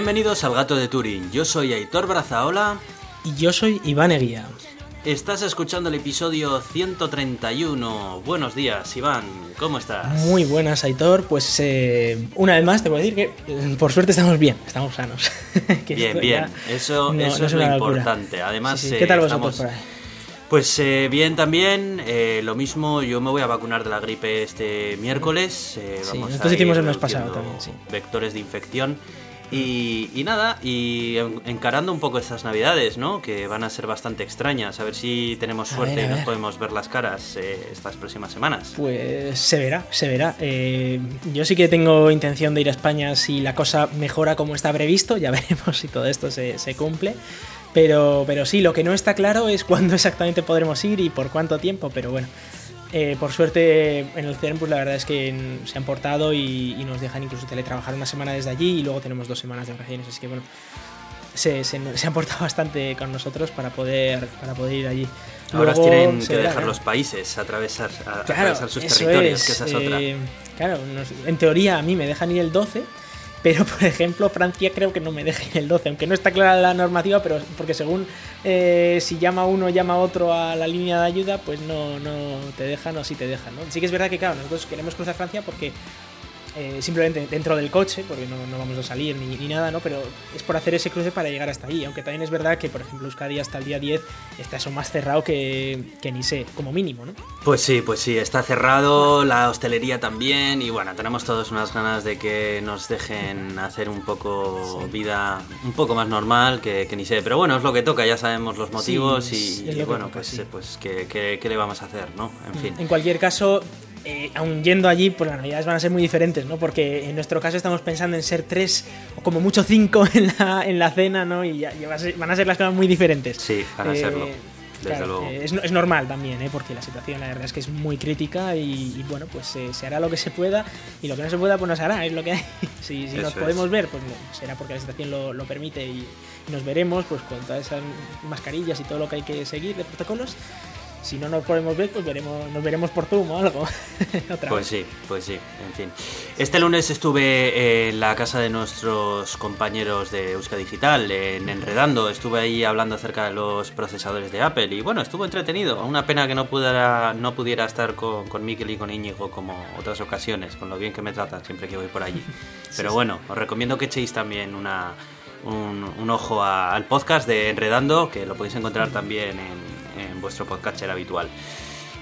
Bienvenidos al Gato de Turing. Yo soy Aitor Brazaola. Y yo soy Iván Eguía. Estás escuchando el episodio 131. Buenos días, Iván. ¿Cómo estás? Muy buenas, Aitor. Pues eh, una vez más te puedo decir que eh, por suerte estamos bien, estamos sanos. bien, bien. Eso, eso es, lo importante. Además, ¿qué tal vosotros por ahí? Pues eh, bien también, lo mismo, yo me voy a vacunar de la gripe este miércoles. Eh, vamos sí, nosotros hicimos el mes pasado también, sí. Vectores de infección. Y, nada, y encarando un poco estas navidades, ¿no? Que van a ser bastante extrañas. A ver si tenemos suerte y nos podemos ver las caras eh, estas próximas semanas. Pues se verá, se verá. Eh, yo sí que tengo intención de ir a España si la cosa mejora como está previsto. Ya veremos si todo esto se, se cumple. Pero, pero sí, lo que no está claro es cuándo exactamente podremos ir y por cuánto tiempo. Pero bueno, eh, por suerte en el CERN pues la verdad es que se han portado y, nos dejan incluso teletrabajar una semana desde allí y luego tenemos dos semanas de vacaciones, así que bueno, se, han portado bastante con nosotros para poder, para poder ir allí. Ahora tienen que dejar los países, atravesar, atravesar sus territorios, que esa es otra. Eh, claro, en teoría a mí me dejan ir el 12, pero, por ejemplo, Francia creo que no me deja el 12, aunque no está clara la normativa, pero porque según eh, si llama uno llama otro a la línea de ayuda, pues no, no te dejan o sí te dejan. ¿no? Sí que es verdad que, claro, nosotros queremos cruzar Francia porque eh, simplemente dentro del coche, porque no, vamos a salir ni, nada, ¿no? Pero es por hacer ese cruce para llegar hasta ahí. Aunque también es verdad que, por ejemplo, Euskadi hasta el día 10 está eso más cerrado que, ni sé, como mínimo, ¿no? Pues sí, pues sí, está cerrado, la hostelería también, y bueno, tenemos todos unas ganas de que nos dejen hacer un poco vida un poco más normal que, ni sé. Pero bueno, es lo que toca, ya sabemos los motivos y, bueno, pues, pues ¿qué, qué, le vamos a hacer, no? En fin. En cualquier caso, eh, aún yendo allí, pues las navidades van a ser muy diferentes, ¿no? Porque en nuestro caso estamos pensando en ser tres o como mucho cinco en la, en la cena, ¿no? Y, ya, van a ser las cosas muy diferentes. Sí, van a serlo. Eh, desde luego. Eh, es, es, normal también, ¿eh? porque la situación la verdad es que es muy crítica y, bueno, pues se hará lo que se pueda y lo que no se pueda pues no se hará, es lo que hay. si, si nos podemos ver, pues será porque la situación lo, lo permite y, nos veremos pues con todas esas mascarillas y todo lo que hay que seguir de protocolos si no nos podemos ver, pues veremos, nos veremos por Zoom o algo. pues sí, pues sí, en fin. Este lunes estuve en la casa de nuestros compañeros de Euska Digital, en Enredando. Estuve ahí hablando acerca de los procesadores de Apple y bueno, estuvo entretenido. Una pena que no pudiera, no pudiera estar con, con Miquel y con Íñigo como otras ocasiones, con lo bien que me tratan siempre que voy por allí. Pero bueno, os recomiendo que echéis también una, un, ojo al podcast de Enredando, que lo podéis encontrar también en en vuestro podcatcher habitual.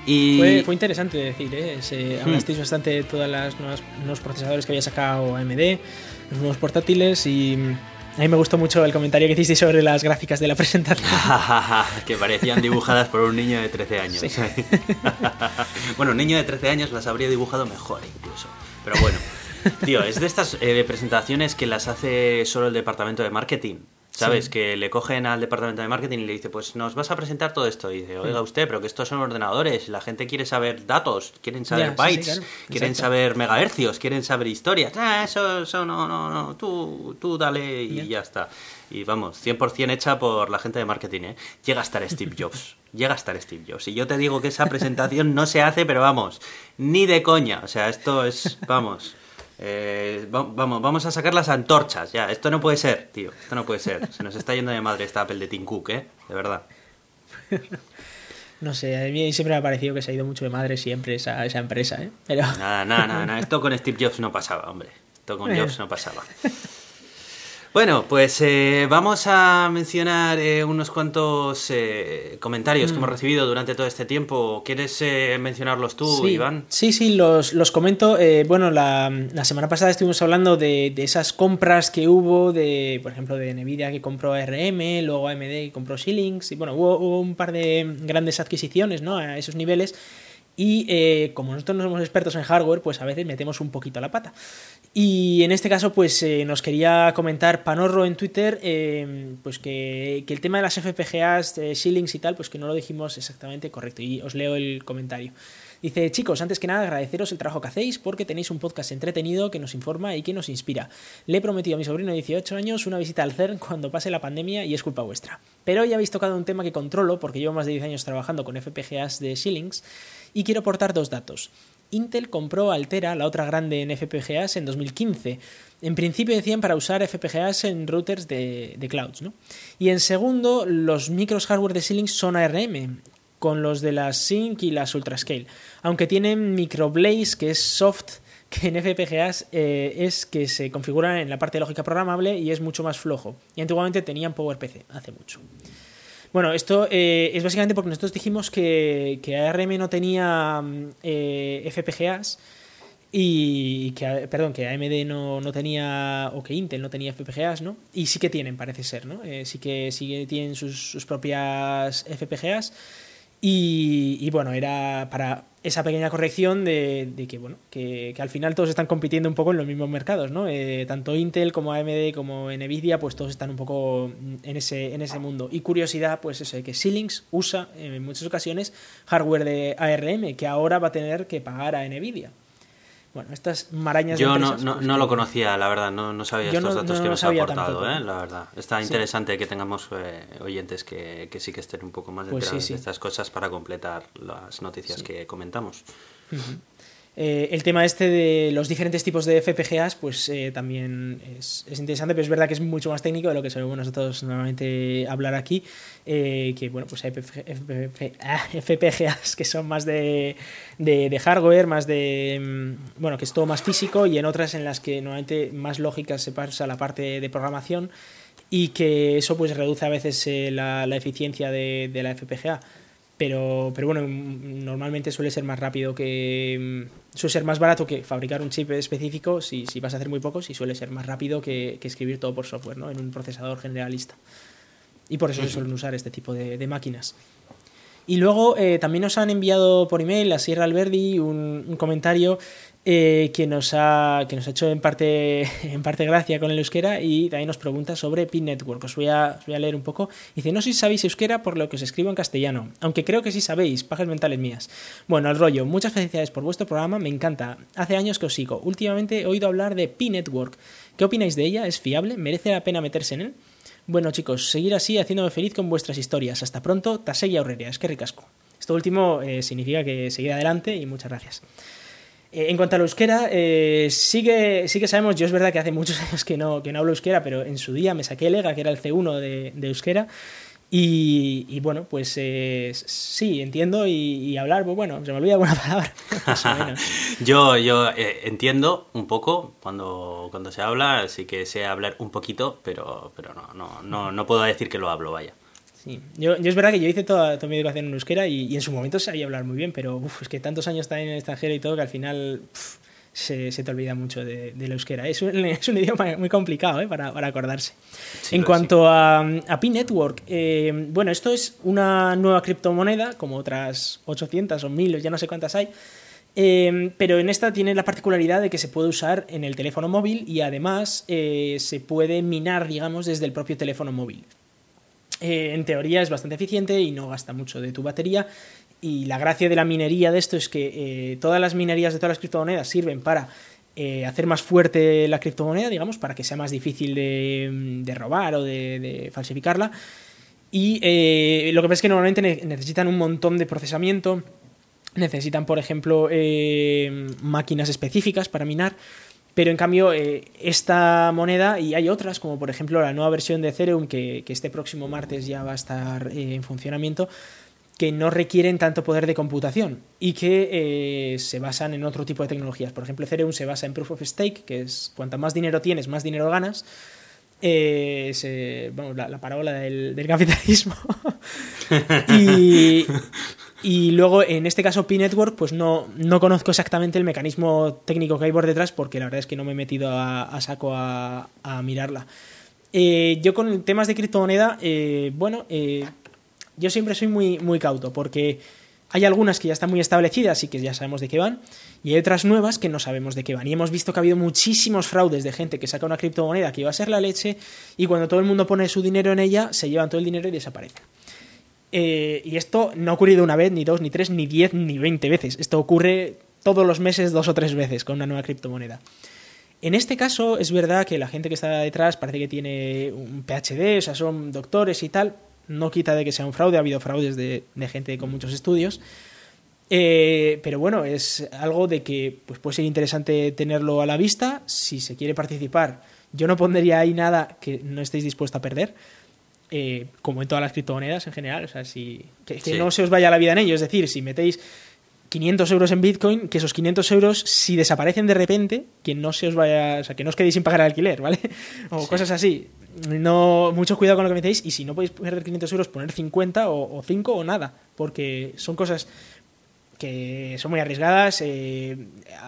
Y... Fue, interesante decir, ¿eh? Se, hmm. hablasteis bastante de todos los nuevos procesadores que había sacado AMD, los nuevos portátiles y a mí me gustó mucho el comentario que hicisteis sobre las gráficas de la presentación. que parecían dibujadas por un niño de 13 años. bueno, un niño de 13 años las habría dibujado mejor incluso. Pero bueno, tío, es de estas eh, presentaciones que las hace solo el departamento de marketing. ¿Sabes? Que le cogen al departamento de marketing y le dice, pues nos vas a presentar todo esto. Y dice, oiga usted, pero que estos son ordenadores, la gente quiere saber datos, quieren saber bytes, quieren saber megahercios, quieren saber historias. Ah, eso, eso no, no, no, tú, tú dale y ya está. Y vamos, 100% hecha por la gente de marketing, ¿eh? Llega a estar Steve Jobs. Llega a estar Steve Jobs. Y yo te digo que esa presentación no se hace, pero vamos, ni de coña. O sea, esto es, vamos... Eh, vamos, vamos a sacar las antorchas, ya. Esto no puede ser, tío. Esto no puede ser. Se nos está yendo de madre esta Apple de Tim Cook, ¿eh? De verdad. No sé, a mí siempre me ha parecido que se ha ido mucho de madre siempre esa, esa empresa, ¿eh? Pero... Nada, nada, nada, Esto con Steve Jobs no pasaba, hombre. Esto con Jobs no pasaba. Bueno, pues eh, vamos a mencionar eh, unos cuantos eh, comentarios que hemos mm. recibido durante todo este tiempo. ¿Quieres mencionarlos tú, Iván? Sí, sí, los, los comento. bueno, la, la, semana pasada estuvimos hablando de, de, esas compras que hubo, de, por ejemplo, de Nvidia que compró ARM, luego AMD que compró Xilinx, y bueno, hubo, hubo un par de grandes adquisiciones ¿no? a esos niveles. Y eh, como nosotros no somos expertos en hardware, pues a veces metemos un poquito la pata. Y en este caso, pues eh, nos quería comentar Panorro en Twitter, eh, pues que, el tema de las FPGAs, shillings y tal, pues que no lo dijimos exactamente correcto. Y os leo el comentario. Dice, chicos, antes que nada agradeceros el trabajo que hacéis porque tenéis un podcast entretenido que nos informa y que nos inspira. Le he prometido a mi sobrino de 18 años una visita al CERN cuando pase la pandemia y es culpa vuestra. Pero hoy habéis tocado un tema que controlo porque llevo más de 10 años trabajando con FPGAs de Shillings y quiero aportar dos datos. Intel compró Altera, la otra grande en FPGAs, en 2015. En principio decían para usar FPGAs en routers de, clouds. ¿no? Y en segundo, los micros hardware de Xilinx son ARM, con los de las Sync y las Ultrascale. Aunque tienen Microblaze, que es soft, que en FPGAs eh, es que se configuran en la parte de lógica programable y es mucho más flojo. Y antiguamente tenían PowerPC, hace mucho. Bueno, esto eh, es básicamente porque nosotros dijimos que, que ARM no tenía eh, FPGAs y que, perdón, que AMD no, no, tenía, o que Intel no tenía FPGAs, ¿no? Y sí que tienen, parece ser, ¿no? Eh, sí, que, sí que tienen sus, sus propias FPGAs. Y, bueno, era para esa pequeña corrección de, que, bueno, que, al final todos están compitiendo un poco en los mismos mercados, ¿no? Eh, tanto Intel como AMD como Nvidia, pues todos están un poco en ese, en ese mundo. Y curiosidad, pues eso, que Xilinx usa en muchas ocasiones hardware de ARM, que ahora va a tener que pagar a Nvidia. Bueno, estas marañas Yo no, no, pues, no, lo conocía, la verdad, no, no sabía estos datos que me has aportado, ¿eh? la verdad. Está interesante que tengamos eh, oyentes que, que, sí que estén un poco más pues enterados de estas cosas para completar las noticias que comentamos. Eh, el tema este de los diferentes tipos de FPGAs, pues eh, también es, interesante, pero es verdad que es mucho más técnico de lo que sabemos nosotros normalmente hablar aquí. Eh, que bueno, pues hay FPGAs ah, que son más de, de, hardware, más de. Mm, bueno, que es todo más físico, y en otras en las que normalmente más lógica se pasa la parte de programación y que eso pues reduce a veces la, la, eficiencia de, de la FPGA pero, pero bueno, normalmente suele ser más rápido que. Suele ser más barato que fabricar un chip específico si, si vas a hacer muy pocos y suele ser más rápido que, que escribir todo por software, ¿no? En un procesador generalista. Y por eso se suelen usar este tipo de, de máquinas. Y luego eh, también nos han enviado por email a Sierra Alberdi un, un comentario eh, que, nos ha, que nos ha hecho en parte, en parte gracia con el euskera y también nos pregunta sobre Pin Network. Os voy, a, voy a leer un poco. Dice, no sé si sabéis euskera por lo que os escribo en castellano, aunque creo que sí sabéis, pajas mentales mías. Bueno, al rollo, muchas felicidades por vuestro programa, me encanta. Hace años que os sigo. Últimamente he oído hablar de Pi Network. ¿Qué opináis de ella? ¿Es fiable? ¿Merece la pena meterse en él? Bueno chicos, seguir así haciéndome feliz con vuestras historias. Hasta pronto, Tasei Aurreria, es que ricasco. Esto último eh, significa que seguir adelante y muchas gracias. Eh, en cuanto a la euskera, eh, sí, que, sabemos, yo es verdad que hace muchos años que no, que no hablo euskera, pero en su día me saqué el EGA, que era el C1 de, euskera, y, bueno, pues eh, sí, entiendo y, hablar, pues bueno, se me olvida alguna palabra, yo yo entiendo un poco cuando, cuando se habla, sí que sé hablar un poquito, pero, pero no, no, no, no puedo decir que lo hablo, vaya. Yo, es verdad que yo hice toda, mi educación en euskera y, en su momento sabía hablar muy bien, pero es que tantos años estar en el extranjero y todo que al final se, te olvida mucho de, la euskera. Es un, es un, idioma muy complicado ¿eh? para, acordarse. en cuanto a, a P-Network, eh, bueno, esto es una nueva criptomoneda, como otras 800 o 1000, ya no sé cuántas hay. Eh, pero en esta tiene la particularidad de que se puede usar en el teléfono móvil y además se puede minar, digamos, desde el propio teléfono móvil. Eh, en teoría es bastante eficiente y no gasta mucho de tu batería. Y la gracia de la minería de esto es que eh, todas las minerías de todas las criptomonedas sirven para eh, hacer más fuerte la criptomoneda, digamos, para que sea más difícil de, robar o de, falsificarla. Y lo que pasa es que normalmente necesitan un montón de procesamiento, necesitan, por ejemplo, máquinas específicas para minar. Pero en cambio, eh, esta moneda, y hay otras, como por ejemplo la nueva versión de Ethereum, que, este próximo martes ya va a estar eh, en funcionamiento, que no requieren tanto poder de computación y que eh, se basan en otro tipo de tecnologías. Por ejemplo, Ethereum se basa en Proof of Stake, que es cuanto más dinero tienes, más dinero ganas. bueno, la, parábola del, del capitalismo. y, y luego, en este caso, P-Network, pues no, no conozco exactamente el mecanismo técnico que hay por detrás, porque la verdad es que no me he metido a, saco a, mirarla. Eh, yo con temas de criptomoneda, eh, bueno, eh, yo siempre soy muy, muy cauto, porque hay algunas que ya están muy establecidas y que ya sabemos de qué van, y hay otras nuevas que no sabemos de qué van. Y hemos visto que ha habido muchísimos fraudes de gente que saca una criptomoneda que iba a ser la leche, y cuando todo el mundo pone su dinero en ella, se llevan todo el dinero y desaparecen. Eh, y esto no ha ocurrido una vez, ni dos, ni tres, ni diez, ni veinte veces. Esto ocurre todos los meses dos o tres veces con una nueva criptomoneda. En este caso es verdad que la gente que está detrás parece que tiene un PhD, o sea, son doctores y tal. No quita de que sea un fraude, ha habido fraudes de, gente con muchos estudios. Eh, pero bueno, es algo de que pues, puede ser interesante tenerlo a la vista. Si se quiere participar, yo no pondría ahí nada que no estéis dispuestos a perder. Eh, como en todas las criptomonedas en general, o sea, si, que, Sí. no se os vaya la vida en ello. Es decir, si metéis 500 euros en Bitcoin, que esos 500 euros, si desaparecen de repente, que no se os vaya, o sea, que no os quedéis sin pagar el alquiler, ¿vale? O Sí. cosas así. No, mucho cuidado con lo que metéis y si no podéis perder 500 euros, poner 50 o, o 5 o nada, porque son cosas que son muy arriesgadas. Eh,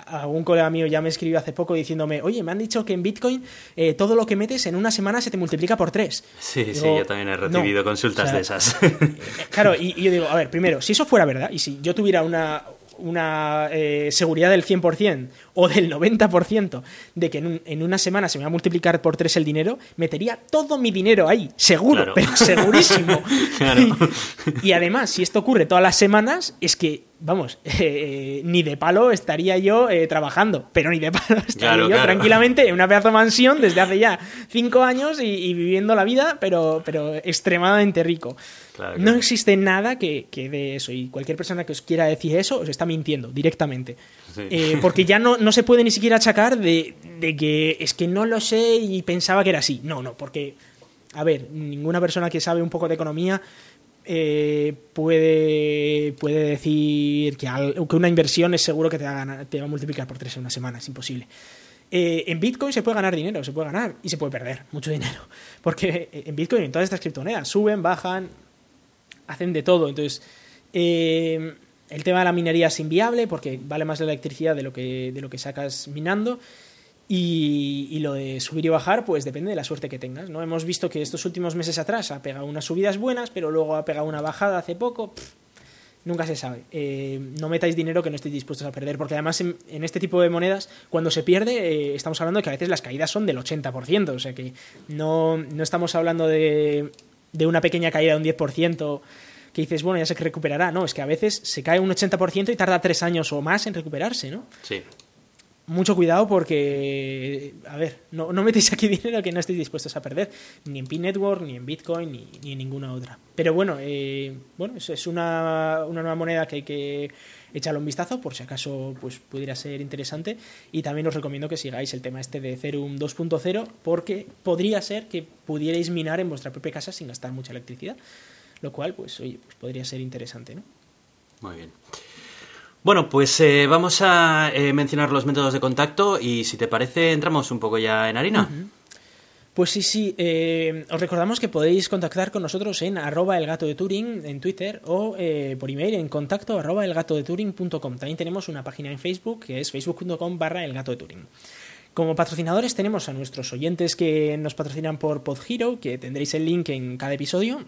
algún colega mío ya me escribió hace poco diciéndome, oye, me han dicho que en Bitcoin eh, todo lo que metes en una semana se te multiplica por 3. Sí, sí, yo también he recibido no, consultas o sea, de esas. Claro, y, y yo digo, a ver, primero, si eso fuera verdad, y si yo tuviera una, una eh, seguridad del 100% o del 90% de que en, un- en una semana se me va a multiplicar por 3 el dinero, metería todo mi dinero ahí, seguro, Claro. pero segurísimo. Claro. Y, y además, si esto ocurre todas las semanas, es que, vamos, eh, ni de palo estaría yo eh, trabajando, pero ni de palo estaría Claro, yo claro. tranquilamente en una pedazo de mansión desde hace ya 5 años y, y viviendo la vida, pero, pero extremadamente rico. Claro, No existe nada que, que dé eso y cualquier persona que os quiera decir eso os está mintiendo directamente. Sí. Eh, porque ya no, no se puede ni siquiera achacar de, de que es que no lo sé y pensaba que era así. No, no, porque, a ver, ninguna persona que sabe un poco de economía eh, puede, puede decir que, una inversión es seguro que te va, a ganar- multiplicar por tres en una semana, es imposible. Eh, en Bitcoin se puede ganar dinero, se puede ganar y se puede perder mucho dinero. Porque en Bitcoin, en todas estas criptomonedas, suben, bajan, hacen de todo. Entonces, eh, el tema de la minería es inviable porque vale más la electricidad de lo que, de lo que sacas minando. Y, y lo de subir y bajar, pues depende de la suerte que tengas. ¿no? Hemos visto que estos últimos meses atrás ha pegado unas subidas buenas, pero luego ha pegado una bajada hace poco. Nunca se sabe. Eh, no metáis dinero que no estéis dispuestos a perder, porque además en, en este tipo de monedas, cuando se pierde, eh, estamos hablando de que a veces las caídas son del 80%. O sea que no, no estamos hablando de, de una pequeña caída de un 10% que dices, bueno, ya se recuperará. No, es que a veces se cae un 80% y tarda tres años o más en recuperarse, ¿no? Sí. Mucho cuidado porque, a ver, no, no metéis aquí dinero que no estéis dispuestos a perder, ni en P-Network, ni en Bitcoin, ni, ni en ninguna otra. Pero bueno, eh, bueno es, una, una nueva moneda que hay que echarle un vistazo por si acaso pues pudiera ser interesante y también os recomiendo que sigáis el tema este de Ethereum 2.0 porque podría ser que pudierais minar en vuestra propia casa sin gastar mucha electricidad, lo cual pues oye, pues podría ser interesante, ¿no? Muy bien. Bueno, pues eh, vamos a eh, mencionar los métodos de contacto y si te parece entramos un poco ya en harina. Pues sí, sí. eh, os recordamos que podéis contactar con nosotros en arroba el gato de Turing en Twitter o por email en contacto arroba elgatodeturing.com. También tenemos una página en Facebook que es facebook.com barra de Turing. Como patrocinadores tenemos a nuestros oyentes que nos patrocinan por PodHero, que tendréis el link en cada episodio.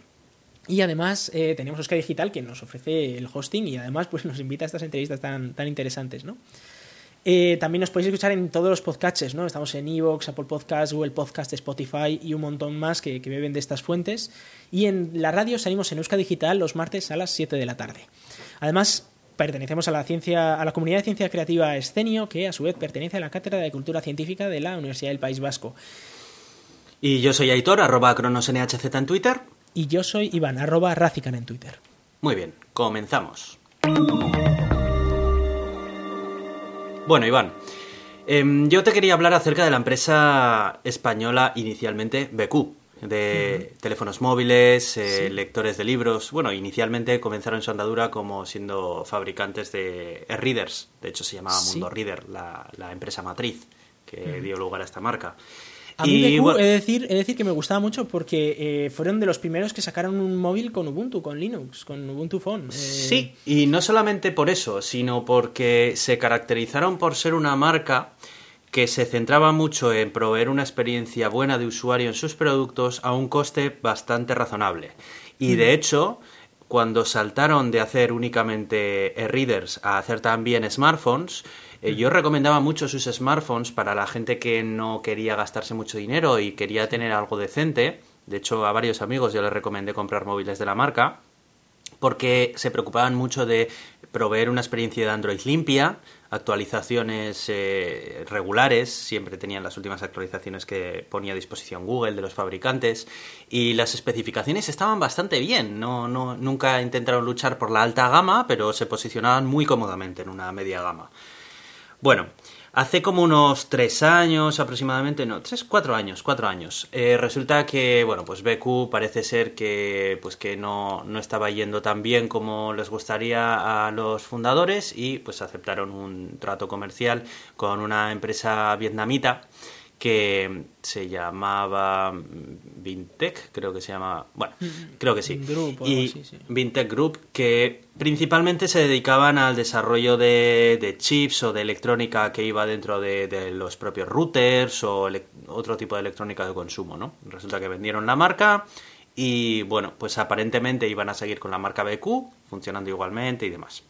Y además eh, tenemos Oscar Digital que nos ofrece el hosting y además pues nos invita a estas entrevistas tan, tan interesantes, ¿no? Eh, también nos podéis escuchar en todos los podcasts, ¿no? Estamos en Evox, Apple Podcasts, Google Podcasts, Spotify y un montón más que, que beben de estas fuentes. Y en la radio salimos en Euska Digital los martes a las 7 de la tarde. Además, pertenecemos a la, ciencia, a la comunidad de ciencia creativa Escenio, que a su vez pertenece a la Cátedra de Cultura Científica de la Universidad del País Vasco. Y yo soy Aitor, arroba cronosnhz en Twitter. Y yo soy Iván, arroba Razican en Twitter. Muy bien, comenzamos. Bueno, Iván, em, yo te quería hablar acerca de la empresa española inicialmente BQ, de teléfonos móviles, eh, lectores de libros. Bueno, inicialmente comenzaron su andadura como siendo fabricantes de e-readers. De hecho, se llamaba Sí. Mundo Reader, la, la empresa matriz que dio lugar a esta marca. A mí Y, BQ, bueno, he, de decir, he de decir que me gustaba mucho porque eh, fueron de los primeros que sacaron un móvil con Ubuntu, con Linux, con Ubuntu Phone. Eh, Sí, y no solamente por eso, sino porque se caracterizaron por ser una marca que se centraba mucho en proveer una experiencia buena de usuario en sus productos a un coste bastante razonable. Y de hecho, cuando saltaron de hacer únicamente e-readers a hacer también smartphones, eh, yo recomendaba mucho sus smartphones para la gente que no quería gastarse mucho dinero y quería tener algo decente. De hecho, a varios amigos yo les recomendé comprar móviles de la marca. Porque se preocupaban mucho de proveer una experiencia de Android limpia, actualizaciones eh, regulares, siempre tenían las últimas actualizaciones que ponía a disposición Google de los fabricantes y las especificaciones estaban bastante bien, no, no, nunca intentaron luchar por la alta gama, pero se posicionaban muy cómodamente en una media gama. Bueno, Hace como unos tres años aproximadamente, no, tres, cuatro años, cuatro años. Eh, resulta que, bueno, pues BQ parece ser que, pues que no, no estaba yendo tan bien como les gustaría a los fundadores y pues aceptaron un trato comercial con una empresa vietnamita que se llamaba Vintech, creo que se llama, bueno, mm. creo que sí. y Vintech Group, que principalmente se dedicaban al desarrollo de, chips o de electrónica que iba dentro de, los propios routers o otro tipo de electrónica de consumo, ¿no? Resulta que vendieron la marca y, bueno, pues aparentemente iban a seguir con la marca BQ, funcionando igualmente y demás.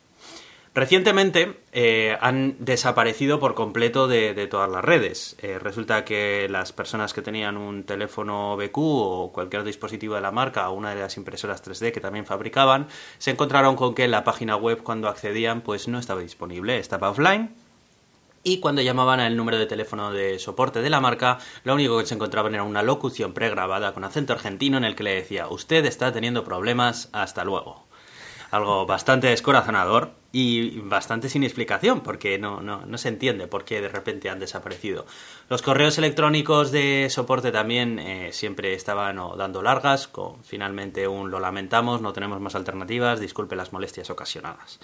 Recientemente eh, han desaparecido por completo de, todas las redes. Eh, resulta que las personas que tenían un teléfono BQ o cualquier dispositivo de la marca o una de las impresoras 3D que también fabricaban, se encontraron con que la página web cuando accedían pues no estaba disponible, estaba offline. Y cuando llamaban al número de teléfono de soporte de la marca, lo único que se encontraban era una locución pregrabada con acento argentino en el que le decía, usted está teniendo problemas, hasta luego algo bastante descorazonador y bastante sin explicación, porque no, no, no, se entiende por qué de repente han desaparecido. Los correos electrónicos de soporte también eh, siempre estaban dando largas, con finalmente un lo lamentamos, no tenemos más alternativas, disculpe las molestias ocasionadas.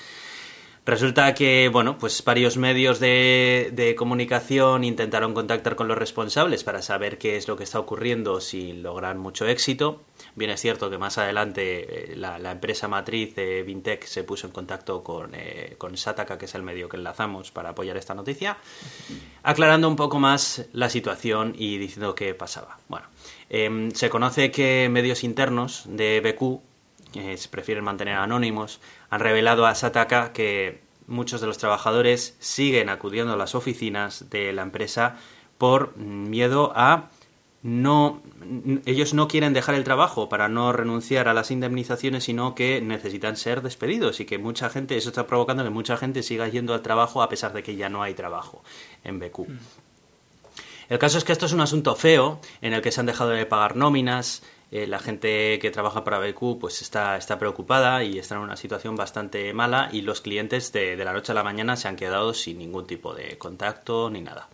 Resulta que, bueno, pues varios medios de, comunicación intentaron contactar con los responsables para saber qué es lo que está ocurriendo sin lograr mucho éxito. Bien es cierto que más adelante eh, la, empresa matriz de Vintech se puso en contacto con, eh, con Sataka, que es el medio que enlazamos para apoyar esta noticia, aclarando un poco más la situación y diciendo qué pasaba. Bueno, em, se conoce que medios internos de BQ que se prefieren mantener anónimos, han revelado a Sataka que muchos de los trabajadores siguen acudiendo a las oficinas de la empresa por miedo a no ellos no quieren dejar el trabajo para no renunciar a las indemnizaciones sino que necesitan ser despedidos y que mucha gente eso está provocando que mucha gente siga yendo al trabajo a pesar de que ya no hay trabajo en BQ. Mm. El caso es que esto es un asunto feo en el que se han dejado de pagar nóminas, eh, la gente que trabaja para BQ pues está, está preocupada y está en una situación bastante mala y los clientes de, de la noche a la mañana se han quedado sin ningún tipo de contacto ni nada.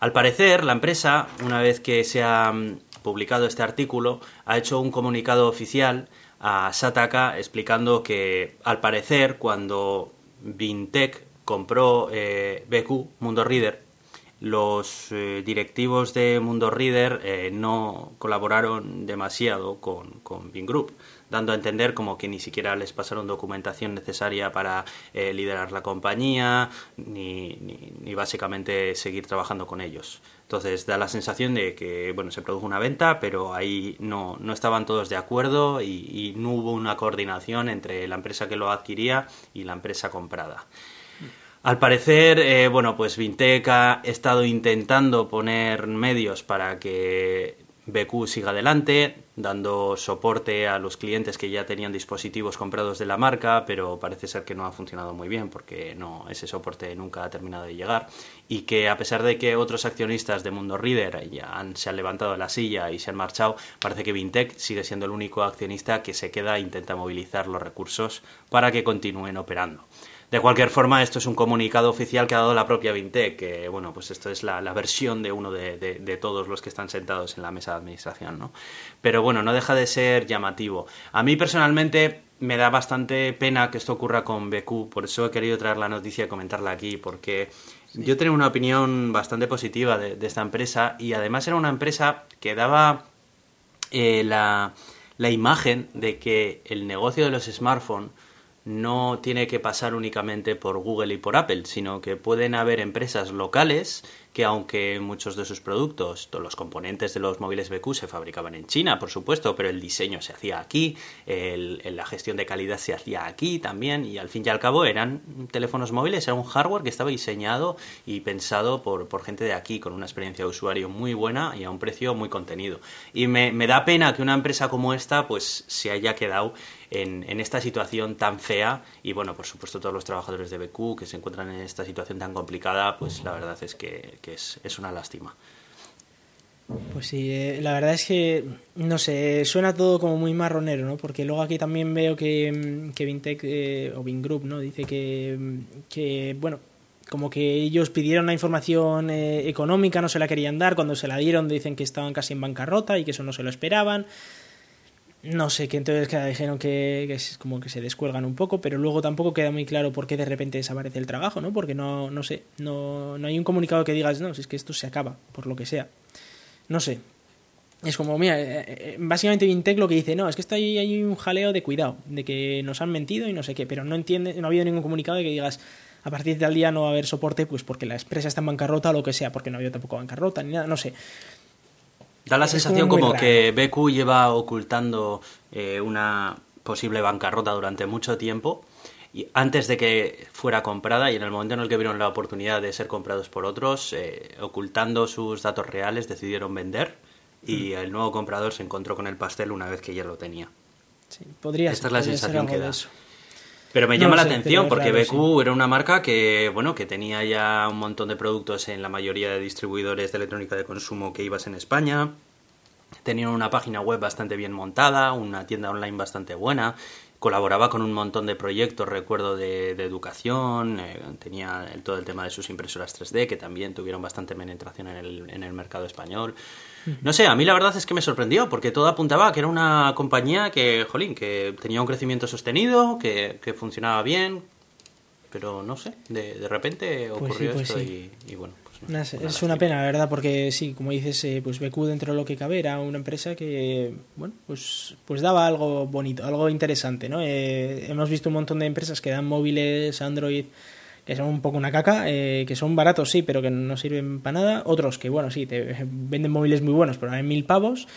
Al parecer, la empresa, una vez que se ha mm, publicado este artículo, ha hecho un comunicado oficial a Sataka explicando que, al parecer, cuando Vintech compró eh, BQ, Mundo Reader, los eh, directivos de Mundo Reader eh, no colaboraron demasiado con, con Group, dando a entender como que ni siquiera les pasaron documentación necesaria para eh, liderar la compañía, ni, básicamente seguir trabajando con ellos. Entonces da la sensación de que bueno se produjo una venta, pero ahí no, no estaban todos de acuerdo y no hubo una coordinación entre la empresa que lo adquiría y la empresa comprada. Al parecer, eh, bueno, pues Vintec ha estado intentando poner medios para que BQ siga adelante, dando soporte a los clientes que ya tenían dispositivos comprados de la marca, pero parece ser que no ha funcionado muy bien porque no ese soporte nunca ha terminado de llegar y que a pesar de que otros accionistas de Mundo Reader ya se han levantado de la silla y se han marchado, parece que Vintec sigue siendo el único accionista que se queda e intenta movilizar los recursos para que continúen operando. De cualquier forma, esto es un comunicado oficial que ha dado la propia Vintec, que bueno, pues esto es la, versión de uno de, todos los que están sentados en la mesa de administración, ¿no? Pero bueno, no deja de ser llamativo. A mí personalmente me da bastante pena que esto ocurra con BQ, por eso he querido traer la noticia y comentarla aquí, porque yo tenía una opinión bastante positiva de, esta empresa y además era una empresa que daba eh, la, la imagen de que el negocio de los smartphones no tiene que pasar únicamente por Google y por Apple, sino que pueden haber empresas locales que aunque muchos de sus productos, los componentes de los móviles BQ se fabricaban en China, por supuesto, pero el diseño se hacía aquí, la gestión de calidad se hacía aquí también, y al fin y al cabo eran teléfonos móviles, era un hardware que estaba diseñado y pensado por, gente de aquí, con una experiencia de usuario muy buena y a un precio muy contenido. Y me, da pena que una empresa como esta pues se haya quedado en, esta situación tan fea y bueno, por supuesto todos los trabajadores de BQ que se encuentran en esta situación tan complicada, pues la verdad es que, es, es, una lástima. Pues sí, eh, la verdad es que, no sé, suena todo como muy marronero, ¿no? Porque luego aquí también veo que, que Vintech eh, o Vingroup, ¿no? Dice que, que, bueno, como que ellos pidieron la información eh, económica, no se la querían dar, cuando se la dieron dicen que estaban casi en bancarrota y que eso no se lo esperaban. No sé, que entonces dijeron que, es como que se descuelgan un poco, pero luego tampoco queda muy claro por qué de repente desaparece el trabajo, ¿no? Porque no, no sé, no, no hay un comunicado que digas, no, si es que esto se acaba, por lo que sea. No sé. Es como, mira, eh, eh, básicamente Vintec lo que dice, no, es que está ahí hay un jaleo de cuidado, de que nos han mentido y no sé qué, pero no entiende, no ha habido ningún comunicado de que digas, a partir del día no va a haber soporte, pues porque la empresa está en bancarrota o lo que sea, porque no ha habido tampoco bancarrota ni nada, no sé. Da la sensación como, que BQ lleva ocultando eh, una posible bancarrota durante mucho tiempo y antes de que fuera comprada y en el momento en el que vieron la oportunidad de ser comprados por otros, eh, ocultando sus datos reales, decidieron vender y mm. el nuevo comprador se encontró con el pastel una vez que ya lo tenía. Sí, podría Esta es la sensación que da. Pero me llama la atención porque BQ era una marca que, bueno, que tenía ya un montón de productos en la mayoría de distribuidores de electrónica de consumo que ibas en España. Tenían una página web bastante bien montada, una tienda online bastante buena, colaboraba con un montón de proyectos, recuerdo, de, educación, eh, tenía todo el tema de sus impresoras 3D, que también tuvieron bastante penetración en el, en el mercado español. No sé, a mí la verdad es que me sorprendió, porque todo apuntaba a que era una compañía que, jolín, que tenía un crecimiento sostenido, que, funcionaba bien, pero no sé, de, de repente pues ocurrió pues esto y, bueno. Pues es una pena, la verdad, porque sí, como dices, eh, pues BQ dentro de lo que cabe era una empresa que, bueno, pues, pues daba algo bonito, algo interesante, ¿no? Eh, hemos visto un montón de empresas que dan móviles, Android, que son un poco una caca, eh, que son baratos, sí, pero que no sirven para nada. Otros que, bueno, sí, te venden móviles muy buenos, pero en mil pavos.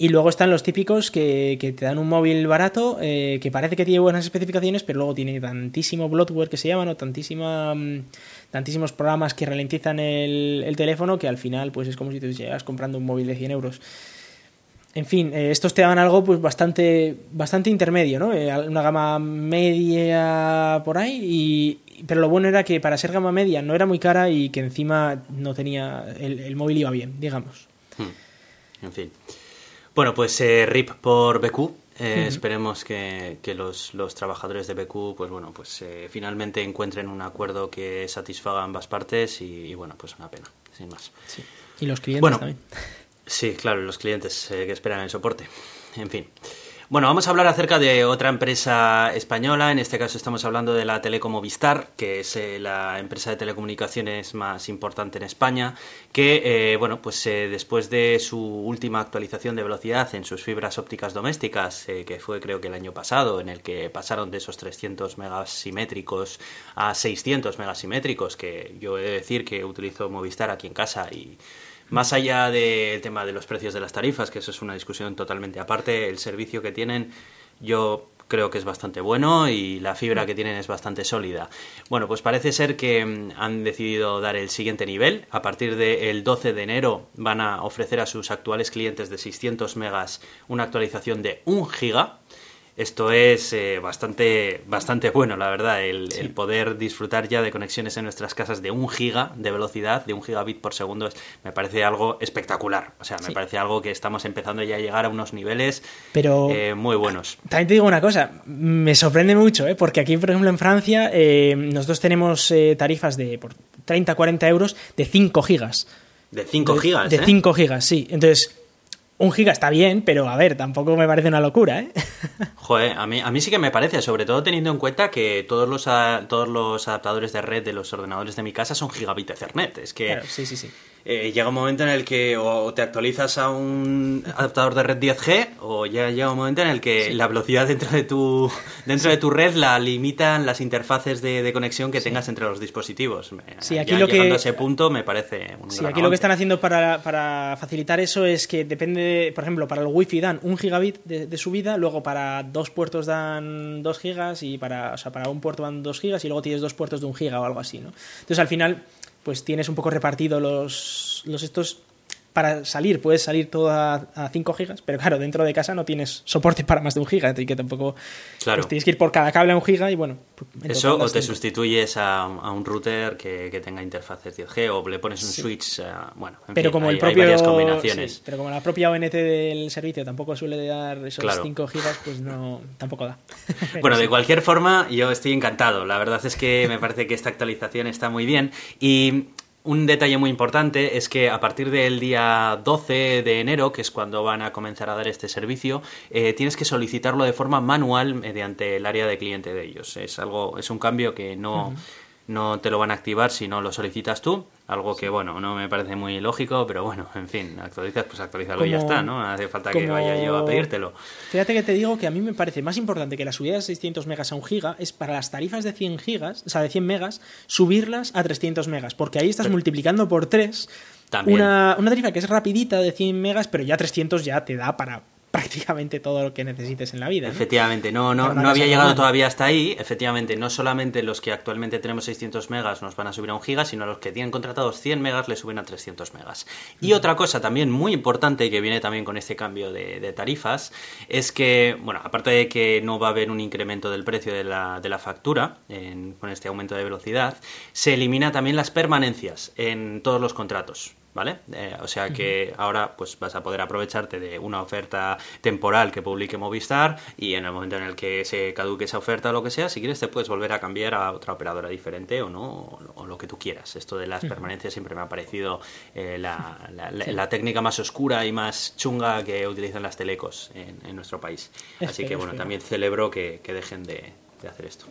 Y luego están los típicos que, que te dan un móvil barato, eh, que parece que tiene buenas especificaciones, pero luego tiene tantísimo bloatware que se llaman, o tantísima, mm, tantísimos programas que ralentizan el, el, teléfono, que al final pues es como si te llegas comprando un móvil de 100 euros. En fin, eh, estos te daban algo pues bastante, bastante intermedio, ¿no? una gama media por ahí y, pero lo bueno era que para ser gama media no era muy cara y que encima no tenía el, móvil iba bien, digamos. Hmm. En fin. Bueno, pues eh, RIP por BQ. Eh, esperemos que, los, trabajadores de BQ, pues bueno, pues eh, finalmente encuentren un acuerdo que satisfaga ambas partes y, bueno, pues una pena, sin más. Y los clientes también. Sí, claro, los clientes que esperan el soporte. En fin. Bueno, vamos a hablar acerca de otra empresa española, en este caso estamos hablando de la Telecomovistar, que es eh, la empresa de telecomunicaciones más importante en España, que, eh, bueno, pues eh, después de su última actualización de velocidad en sus fibras ópticas domésticas, que fue creo que el año pasado, en el que pasaron de esos 300 megasimétricos a 600 megasimétricos, que yo he de decir que utilizo Movistar aquí en casa y más allá del tema de los precios de las tarifas, que eso es una discusión totalmente aparte, el servicio que tienen yo creo que es bastante bueno y la fibra que tienen es bastante sólida. Bueno, pues parece ser que mm, han decidido dar el siguiente nivel. A partir del 12 de enero van a ofrecer a sus actuales clientes de 600 megas una actualización de 1 giga esto es eh, bastante, bastante bueno, la verdad, el, poder disfrutar ya de conexiones en nuestras casas de un giga de velocidad, de un gigabit por segundo, me parece algo espectacular. O sea, me parece algo que estamos empezando ya a llegar a unos niveles Pero, eh, muy buenos. También te digo una cosa, me sorprende mucho, ¿eh? porque aquí, por ejemplo, en Francia, eh, nosotros tenemos tarifas de por 30, 40 euros de 5 gigas. De 5 gigas. De 5 gigas, sí. Entonces, un giga está bien, pero a ver, tampoco me parece una locura, ¿eh? Joder, a mí, a mí sí que me parece, sobre todo teniendo en cuenta que todos los, todos los adaptadores de red de los ordenadores de mi casa son gigabit Ethernet. Es que. sí, sí, sí. Eh, llega un momento en el que o te actualizas a un adaptador de red 10G o ya llega un momento en el que la velocidad dentro de tu dentro de tu red la limitan las interfaces de, conexión que tengas entre los dispositivos. Sí, aquí lo que a ese punto me parece un Sí, aquí lo que están haciendo para, para, facilitar eso es que depende, por ejemplo, para el Wi-Fi dan un gigabit de, subida, luego para dos puertos dan dos gigas y para, o sea, para un puerto dan dos gigas y luego tienes dos puertos de un giga o algo así, ¿no? Entonces al final pues tienes un poco repartido los, los estos para salir puedes salir todo a, 5 gigas, pero claro, dentro de casa no tienes soporte para más de un giga, así que tampoco claro. pues tienes que ir por cada cable a un giga y bueno. Eso o te sustituyes a, un router que, tenga interfaces 10G o le pones un switch, bueno, pero como el propio, varias combinaciones. pero como la propia ONT del servicio tampoco suele dar esos 5 gigas, pues no tampoco da. bueno, de cualquier forma, yo estoy encantado. La verdad es que me parece que esta actualización está muy bien y un detalle muy importante es que a partir del día 12 de enero, que es cuando van a comenzar a dar este servicio, eh, tienes que solicitarlo de forma manual mediante el área de cliente de ellos. Es algo, es un cambio que no, no te lo van a activar si no lo solicitas tú. Algo que, bueno, no me parece muy lógico, pero bueno, en fin, actualizas, pues actualizarlo y ya está, ¿no? Hace falta que vaya yo a pedírtelo. Fíjate que te digo que a mí me parece más importante que la subida de 600 megas a un giga es para las tarifas de 100 gigas, o sea, de 100 megas, subirlas a 300 megas, porque ahí estás multiplicando por 3 Una, una tarifa que es rapidita de 100 megas, pero ya 300 ya te da para prácticamente todo lo que necesites en la vida. Efectivamente, no, no, no, había llegado todavía hasta ahí. Efectivamente, no solamente los que actualmente tenemos 600 megas nos van a subir a un giga, sino los que tienen contratados 100 megas le suben a 300 megas. Y otra cosa también muy importante que viene también con este cambio de, tarifas es que, bueno, aparte de que no va a haber un incremento del precio de la, de la factura con este aumento de velocidad, se elimina también las permanencias en todos los contratos. ¿Vale? Eh, o sea que ahora pues vas a poder aprovecharte de una oferta temporal que publique Movistar y en el momento en el que se caduque esa oferta o lo que sea, si quieres te puedes volver a cambiar a otra operadora diferente o no, o, lo que tú quieras. Esto de las permanencias siempre me ha parecido eh, la, técnica más oscura y más chunga que utilizan las telecos en, nuestro país. Así que bueno, también celebro que, dejen de hacer esto.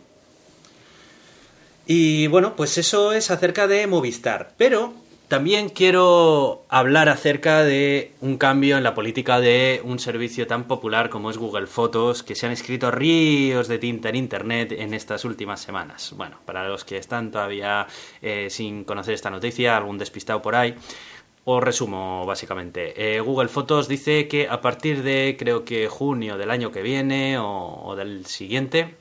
Y bueno, pues eso es acerca de Movistar. Pero también quiero hablar acerca de un cambio en la política de un servicio tan popular como es Google Fotos, que se han escrito ríos de tinta en Internet en estas últimas semanas. Bueno, para los que están todavía eh, sin conocer esta noticia, algún despistado por ahí, os resumo básicamente. Eh, Google Fotos dice que a partir de creo que junio del año que viene o del siguiente,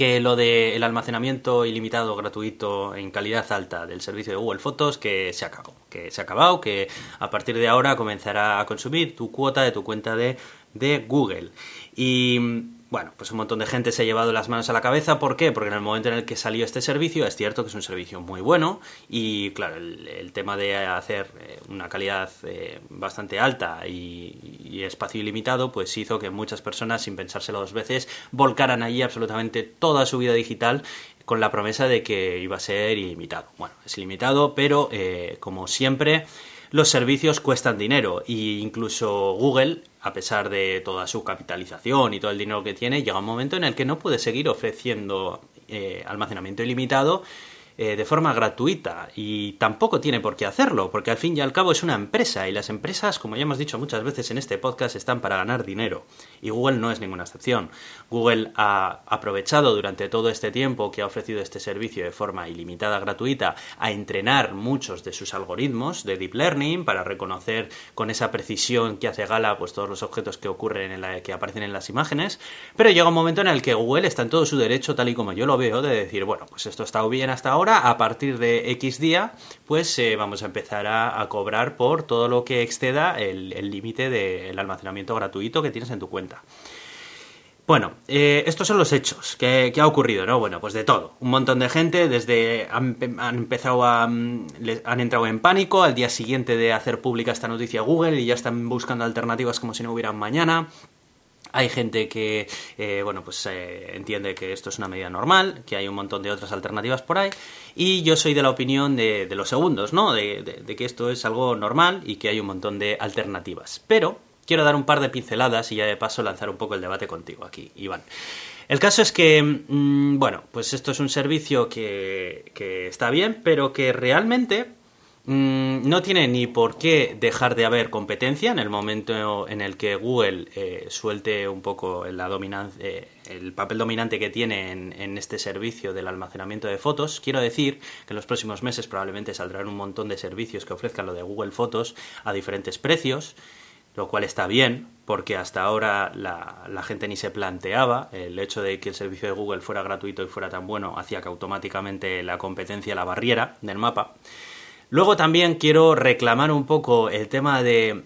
que lo del almacenamiento ilimitado gratuito en calidad alta del servicio de Google Fotos que se acabó, que se ha acabado, que a partir de ahora comenzará a consumir tu cuota de tu cuenta de, de Google. Y bueno, pues un montón de gente se ha llevado las manos a la cabeza. ¿Por qué? Porque en el momento en el que salió este servicio, es cierto que es un servicio muy bueno y claro, el, tema de hacer eh, una calidad eh, bastante alta y, espacio ilimitado, pues hizo que muchas personas, sin pensárselo dos veces, volcaran allí absolutamente toda su vida digital con la promesa de que iba a ser ilimitado. Bueno, es ilimitado, pero eh, como siempre los servicios cuestan dinero e incluso Google, a pesar de toda su capitalización y todo el dinero que tiene, llega un momento en el que no puede seguir ofreciendo eh, almacenamiento ilimitado eh, de forma gratuita y tampoco tiene por qué hacerlo, porque al fin y al cabo es una empresa y las empresas, como ya hemos dicho muchas veces en este podcast, están para ganar dinero y Google no es ninguna excepción. Google ha aprovechado durante todo este tiempo que ha ofrecido este servicio de forma ilimitada gratuita a entrenar muchos de sus algoritmos de deep learning para reconocer con esa precisión que hace gala pues todos los objetos que ocurren en la que aparecen en las imágenes, pero llega un momento en el que Google está en todo su derecho tal y como yo lo veo de decir, bueno, pues esto estado bien hasta ahora a partir de X día, pues eh, vamos a empezar a, cobrar por todo lo que exceda el límite del almacenamiento gratuito que tienes en tu cuenta. Bueno, eh, estos son los hechos que, ha ocurrido, ¿no? Bueno, pues de todo. Un montón de gente desde han, empezado a mm, han entrado en pánico al día siguiente de hacer pública esta noticia Google y ya están buscando alternativas como si no hubieran mañana. Hay gente que, eh, bueno, pues eh, entiende que esto es una medida normal, que hay un montón de otras alternativas por ahí, y yo soy de la opinión de, los segundos, ¿no? De, que esto es algo normal y que hay un montón de alternativas. Pero quiero dar un par de pinceladas y ya de paso lanzar un poco el debate contigo aquí, Iván. El caso es que, mm, bueno, pues esto es un servicio que, que está bien, pero que realmente Mm, no tiene ni por qué dejar de haber competencia en el momento en el que Google eh, suelte un poco la dominancia, eh, el papel dominante que tiene en, en, este servicio del almacenamiento de fotos. Quiero decir que en los próximos meses probablemente saldrán un montón de servicios que ofrezcan lo de Google Fotos a diferentes precios, lo cual está bien, porque hasta ahora la, la gente ni se planteaba el hecho de que el servicio de Google fuera gratuito y fuera tan bueno, hacía que automáticamente la competencia la barriera del mapa. Luego también quiero reclamar un poco el tema de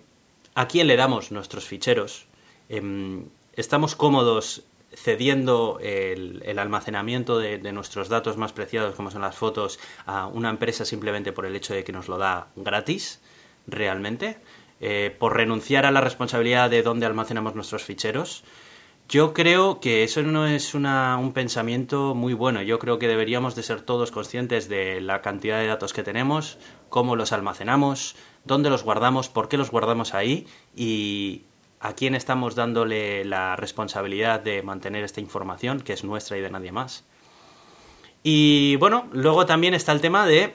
a quién le damos nuestros ficheros. Em, estamos cómodos cediendo el, almacenamiento de, de, nuestros datos más preciados, como son las fotos, a una empresa simplemente por el hecho de que nos lo da gratis, realmente, eh, por renunciar a la responsabilidad de dónde almacenamos nuestros ficheros. Yo creo que eso no es un pensamiento muy bueno. Yo creo que deberíamos de ser todos conscientes de la cantidad de datos que tenemos, cómo los almacenamos, dónde los guardamos, por qué los guardamos ahí y a quién estamos dándole la responsabilidad de mantener esta información, que es nuestra y de nadie más. Y bueno, luego también está el tema de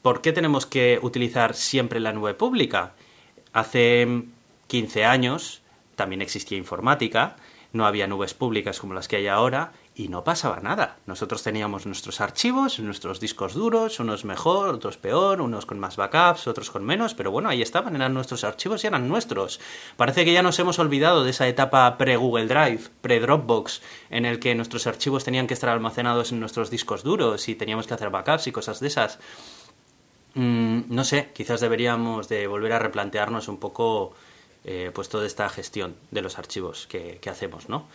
por qué tenemos que utilizar siempre la nube pública. Hace 15 años también existía informática no había nubes públicas como las que hay ahora y no pasaba nada. Nosotros teníamos nuestros archivos, nuestros discos duros, unos mejor, otros peor, unos con más backups, otros con menos, pero bueno, ahí estaban, eran nuestros archivos y eran nuestros. Parece que ya nos hemos olvidado de esa etapa pre-Google Drive, pre-Dropbox, en el que nuestros archivos tenían que estar almacenados en nuestros discos duros y teníamos que hacer backups y cosas de esas. Mm, no sé, quizás deberíamos de volver a replantearnos un poco eh, pues toda esta gestión de los archivos que, que, hacemos, ¿no?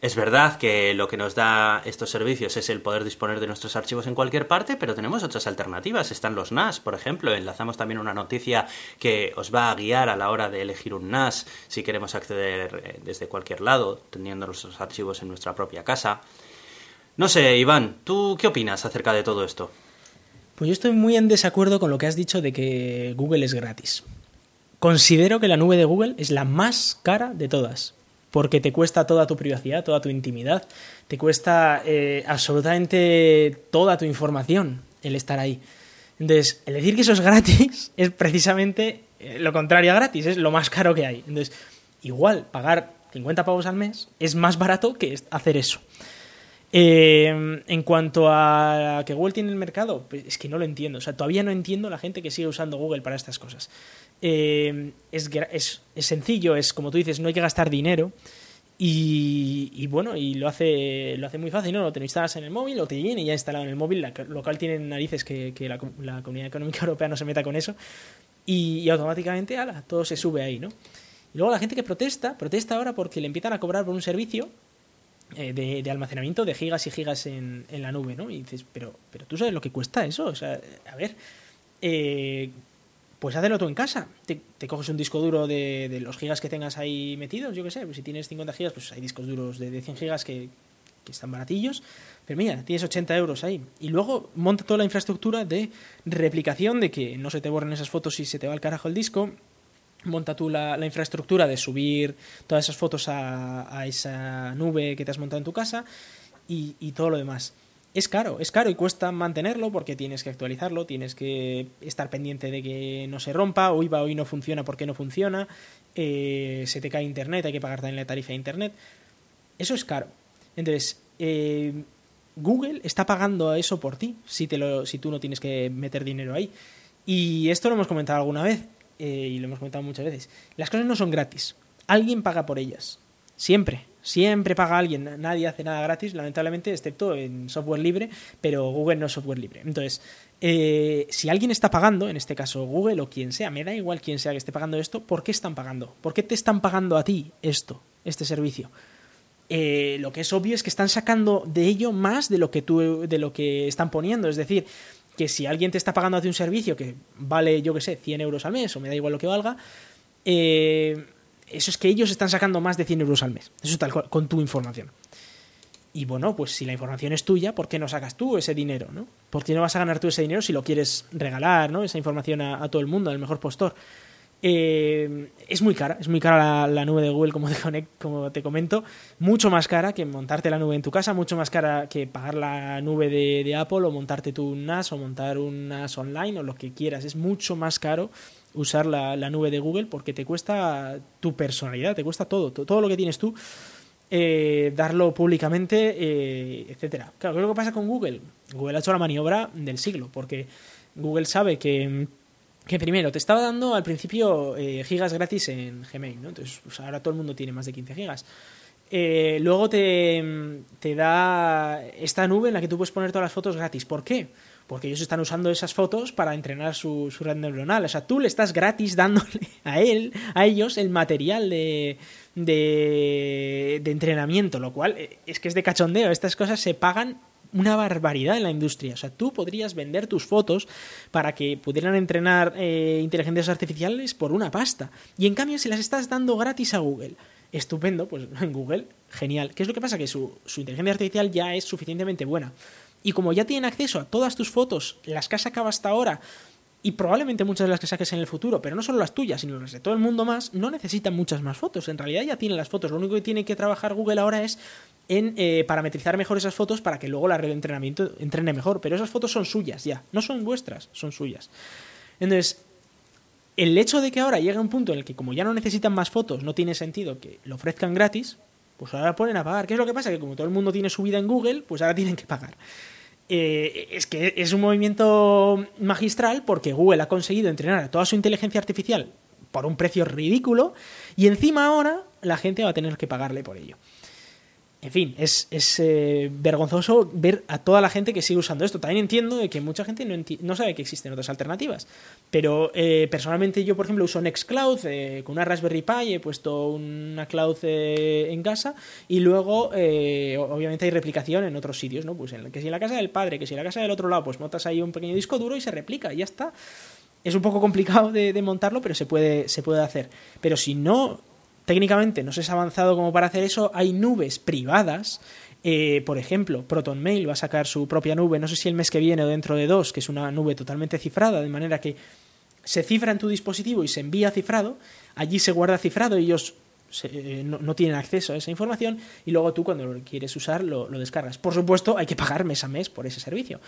Es verdad que lo que nos da estos servicios es el poder disponer de nuestros archivos en cualquier parte, pero tenemos otras alternativas. Están los NAS, por ejemplo. Enlazamos también una noticia que os va a guiar a la hora de elegir un NAS si queremos acceder eh, desde cualquier lado, teniendo nuestros archivos en nuestra propia casa. No sé, Iván, ¿tú qué opinas acerca de todo esto? Pues yo estoy muy en desacuerdo con lo que has dicho de que Google es gratis. Considero que la nube de Google es la más cara de todas, porque te cuesta toda tu privacidad, toda tu intimidad, te cuesta eh, absolutamente toda tu información el estar ahí. Entonces, el decir que eso es gratis es precisamente eh, lo contrario a gratis, es lo más caro que hay. Entonces, igual pagar 50 pavos al mes es más barato que hacer eso. Eh, en cuanto a que Google tiene el mercado, pues es que no lo entiendo. O sea, todavía no entiendo la gente que sigue usando Google para estas cosas. Eh, es, es, es, sencillo, es como tú dices, no hay que gastar dinero. Y, bueno, y lo hace, lo hace muy fácil, ¿no? Lo te instalas en el móvil, o te viene ya instalado en el móvil, la, lo cual tiene narices que, la, Comunidad Económica Europea no se meta con eso. Y, automáticamente, ala, todo se sube ahí, ¿no? Y luego la gente que protesta, protesta ahora porque le empiezan a cobrar por un servicio eh, de, almacenamiento de gigas y gigas en, en, la nube, ¿no? Y dices, pero, pero tú sabes lo que cuesta eso, o sea, a ver, eh, pues hazlo tú en casa. Te, coges un disco duro de, los gigas que tengas ahí metidos, yo qué sé, pues si tienes 50 gigas, pues hay discos duros de, de 100 gigas que, están baratillos, pero mira, tienes 80 euros ahí. Y luego monta toda la infraestructura de replicación, de que no se te borren esas fotos y se te va al carajo el disco, monta tú la, infraestructura de subir todas esas fotos a, esa nube que te has montado en tu casa y, todo lo demás. Es caro, es caro y cuesta mantenerlo porque tienes que actualizarlo, tienes que estar pendiente de que no se rompa, hoy va, hoy no funciona, ¿por qué no funciona? Eh, se te cae internet, hay que pagar también la tarifa de internet. Eso es caro. Entonces, eh, Google está pagando eso por ti, si, te lo, si tú no tienes que meter dinero ahí. Y esto lo hemos comentado alguna vez eh, y lo hemos comentado muchas veces, las cosas no son gratis. Alguien paga por ellas. Siempre. Siempre paga alguien. Nadie hace nada gratis, lamentablemente, excepto en software libre, pero Google no es software libre. Entonces, eh, si alguien está pagando, en este caso Google o quien sea, me da igual quien sea que esté pagando esto, ¿por qué están pagando? ¿Por qué te están pagando a ti esto, este servicio? Eh, lo que es obvio es que están sacando de ello más de lo que tú, de lo que están poniendo. Es decir, que si alguien te está pagando hace un servicio que vale, yo que sé, 100 euros al mes, o me da igual lo que valga, eh, eso es que ellos están sacando más de 100 euros al mes. Eso tal cual, con tu información. Y bueno, pues si la información es tuya, ¿por qué no sacas tú ese dinero? ¿no? ¿Por qué no vas a ganar tú ese dinero si lo quieres regalar, ¿no? esa información a, todo el mundo, al mejor postor? Eh, es muy cara, es muy cara la, nube de Google, como te, como te comento, mucho más cara que montarte la nube en tu casa, mucho más cara que pagar la nube de, Apple o montarte tu NAS o montar un NAS online o lo que quieras. Es mucho más caro usar la, nube de Google porque te cuesta tu personalidad, te cuesta todo, todo, lo que tienes tú. Eh, darlo públicamente, eh, etcétera. Claro, ¿qué es lo que pasa con Google? Google ha hecho la maniobra del siglo, porque Google sabe que que primero te estaba dando al principio eh, gigas gratis en Gmail, ¿no? Entonces ahora todo el mundo tiene más de 15 gigas. Eh, luego te, te, da esta nube en la que tú puedes poner todas las fotos gratis. ¿Por qué? Porque ellos están usando esas fotos para entrenar su, red neuronal. O sea, tú le estás gratis dándole a él, a ellos, el material de, de, de entrenamiento, lo cual eh, es que es de cachondeo. Estas cosas se pagan una barbaridad en la industria. O sea, tú podrías vender tus fotos para que pudieran entrenar eh, inteligencias artificiales por una pasta. Y en cambio, si las estás dando gratis a Google, estupendo, pues en Google, genial. ¿Qué es lo que pasa? Que su, su inteligencia artificial ya es suficientemente buena. Y como ya tienen acceso a todas tus fotos, las que has sacado hasta ahora, y probablemente muchas de las que saques en el futuro, pero no solo las tuyas, sino las de todo el mundo más, no necesitan muchas más fotos. En realidad ya tienen las fotos. Lo único que tiene que trabajar Google ahora es en eh, parametrizar mejor esas fotos para que luego la red de entrenamiento entrene mejor. Pero esas fotos son suyas ya, no son vuestras, son suyas. Entonces, el hecho de que ahora llegue un punto en el que como ya no necesitan más fotos, no tiene sentido que lo ofrezcan gratis, pues ahora ponen a pagar. ¿Qué es lo que pasa? Que como todo el mundo tiene su vida en Google, pues ahora tienen que pagar. Eh, es que es un movimiento magistral porque Google ha conseguido entrenar a toda su inteligencia artificial por un precio ridículo y encima ahora la gente va a tener que pagarle por ello en fin, es, es eh, vergonzoso ver a toda la gente que sigue usando esto. También entiendo que mucha gente no, no sabe que existen otras alternativas. Pero eh, personalmente yo, por ejemplo, uso Nextcloud eh, con una Raspberry Pi, he puesto una cloud en casa y luego, obviamente, hay replicación en otros sitios, ¿no? Pues en, que si en la casa del padre, que si en la casa del otro lado, pues montas ahí un pequeño disco duro y se replica y ya está. Es un poco complicado de, de montarlo, pero se puede, se puede hacer. Pero si no técnicamente no se es avanzado como para hacer eso, hay nubes privadas. Eh, por ejemplo, ProtonMail va a sacar su propia nube, no sé si el mes que viene o dentro de dos, que es una nube totalmente cifrada, de manera que se cifra en tu dispositivo y se envía cifrado, allí se guarda cifrado y ellos eh, no, tienen acceso a esa información y luego tú cuando lo quieres usar lo, descargas. Por supuesto, hay que pagar mes a mes por ese servicio.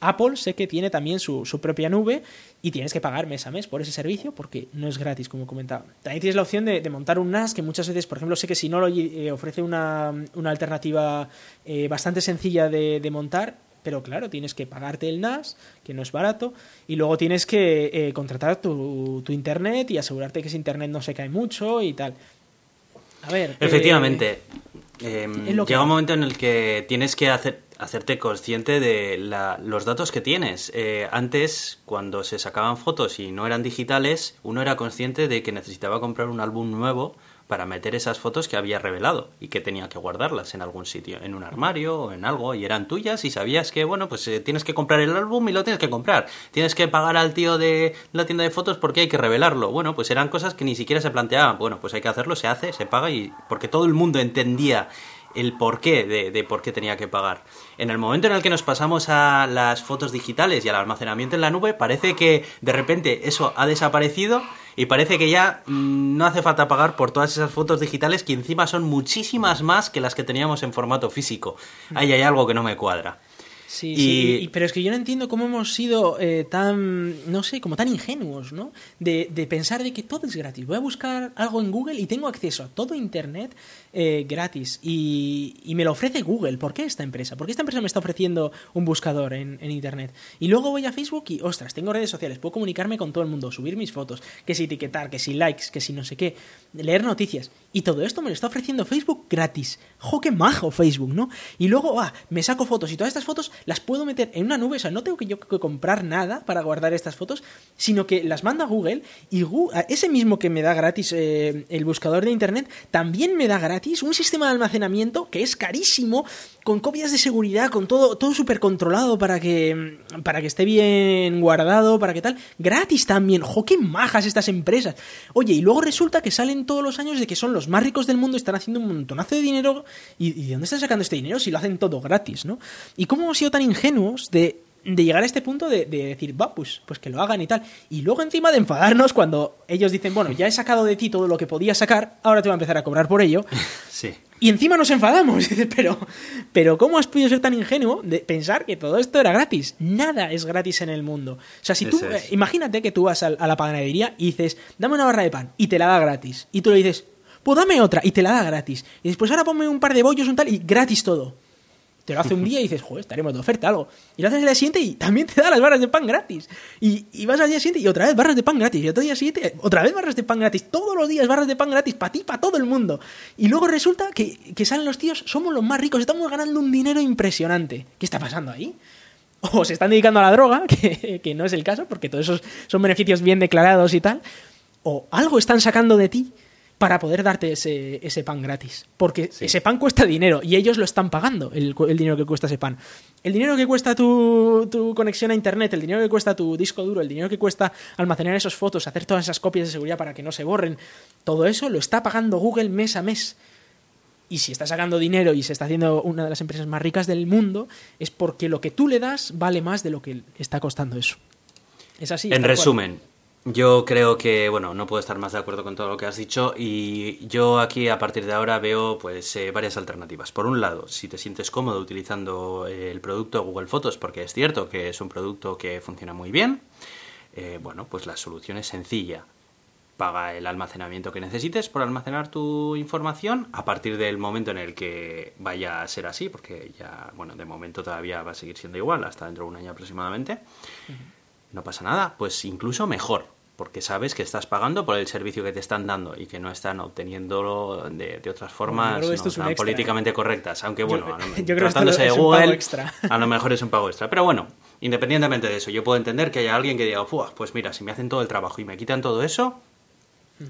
Apple sé que tiene también su, propia nube y tienes que pagar mes a mes por ese servicio porque no es gratis, como comentaba. También tienes la opción de, montar un NAS que muchas veces, por ejemplo, sé que si no lo eh, ofrece una, alternativa eh, bastante sencilla de, montar, pero claro, tienes que pagarte el NAS, que no es barato, y luego tienes que eh, contratar tu, internet y asegurarte que ese internet no se cae mucho y tal. A ver. Efectivamente. Em, llega un momento en el que tienes que hacer hacerte consciente de los datos que tienes. Eh, antes, cuando se sacaban fotos y no eran digitales, uno era consciente de que necesitaba comprar un álbum nuevo para meter esas fotos que había revelado y que tenía que guardarlas en algún sitio, en un armario o en algo, y eran tuyas y sabías que, bueno, pues eh, tienes que comprar el álbum y lo tienes que comprar. Tienes que pagar al tío de la tienda de fotos porque hay que revelarlo. Bueno, pues eran cosas que ni siquiera se planteaban. Bueno, pues hay que hacerlo, se hace, se paga y porque todo el mundo entendía el porqué de, de por qué tenía que pagar. En el momento en el que nos pasamos a las fotos digitales y al almacenamiento en la nube, parece que de repente eso ha desaparecido y parece que ya mm, no hace falta pagar por todas esas fotos digitales que encima son muchísimas más que las que teníamos en formato físico. Ahí hay algo que no me cuadra. Sí, sí, pero es que yo no entiendo cómo hemos sido eh, tan, no sé, como tan ingenuos, ¿no? De, de, pensar de que todo es gratis. Voy a buscar algo en Google y tengo acceso a todo Internet eh, gratis y, y, me lo ofrece Google. ¿Por qué esta empresa? ¿Por qué esta empresa me está ofreciendo un buscador en, en, Internet? Y luego voy a Facebook y, ostras, tengo redes sociales, puedo comunicarme con todo el mundo, subir mis fotos, que si etiquetar, que si likes, que si no sé qué, leer noticias. Y todo esto me lo está ofreciendo Facebook gratis. ¡Jo, qué majo Facebook, ¿no? Y luego, ah, me saco fotos y todas estas fotos las puedo meter en una nube, o sea, no tengo que yo que comprar nada para guardar estas fotos, sino que las manda Google y ese mismo que me da gratis eh, el buscador de Internet, también me da gratis un sistema de almacenamiento que es carísimo, con copias de seguridad, con todo, todo súper controlado para que, para que esté bien guardado, para que tal, gratis también, ¡jo, qué majas estas empresas! Oye, y luego resulta que salen todos los años de que son los más ricos del mundo, están haciendo un montonazo de dinero, ¿y, de dónde están sacando este dinero si lo hacen todo gratis, no? ¿Y cómo hemos sido tan ingenuos de de llegar a este punto de, decir, va, pues, pues que lo hagan y tal. Y luego encima de enfadarnos cuando ellos dicen, bueno, ya he sacado de ti todo lo que podía sacar, ahora te voy a empezar a cobrar por ello. Sí. Y encima nos enfadamos. pero, pero ¿cómo has podido ser tan ingenuo de pensar que todo esto era gratis? Nada es gratis en el mundo. O sea, si tú, eh, imagínate que tú vas a, a la panadería y dices, dame una barra de pan y te la da gratis. Y tú le dices, pues dame otra y te la da gratis. Y después ahora ponme un par de bollos, un tal, y gratis todo te lo hace un día y dices, joder, estaremos de oferta, algo. Y lo haces el día siguiente y también te da las barras de pan gratis. Y, vas al día siguiente y otra vez barras de pan gratis. Y otro día siguiente, otra vez barras de pan gratis. Todos los días barras de pan gratis para ti, para todo el mundo. Y luego resulta que, salen los tíos, somos los más ricos, estamos ganando un dinero impresionante. ¿Qué está pasando ahí? O se están dedicando a la droga, que, que no es el caso, porque todos esos son beneficios bien declarados y tal. O algo están sacando de ti para poder darte ese, ese pan gratis. Porque ese pan cuesta dinero y ellos lo están pagando, el, dinero que cuesta ese pan. El dinero que cuesta tu, tu, conexión a Internet, el dinero que cuesta tu disco duro, el dinero que cuesta almacenar esas fotos, hacer todas esas copias de seguridad para que no se borren, todo eso lo está pagando Google mes a mes. Y si está sacando dinero y se está haciendo una de las empresas más ricas del mundo, es porque lo que tú le das vale más de lo que está costando eso. Es así. En resumen, yo creo que, bueno, no puedo estar más de acuerdo con todo lo que has dicho y yo aquí a partir de ahora veo pues eh, varias alternativas. Por un lado, si te sientes cómodo utilizando eh, el producto Google Fotos, porque es cierto que es un producto que funciona muy bien, eh, bueno, pues la solución es sencilla. Paga el almacenamiento que necesites por almacenar tu información a partir del momento en el que vaya a ser así, porque ya, bueno, de momento todavía va a seguir siendo igual, hasta dentro de un año aproximadamente. No pasa nada, pues incluso mejor porque sabes que estás pagando por el servicio que te están dando y que no están obteniéndolo de, otras formas no, políticamente correctas. Aunque bueno, yo, creo tratándose de Google, a lo mejor es un pago extra. Pero bueno, independientemente de eso, yo puedo entender que haya alguien que diga, pues mira, si me hacen todo el trabajo y me quitan todo eso,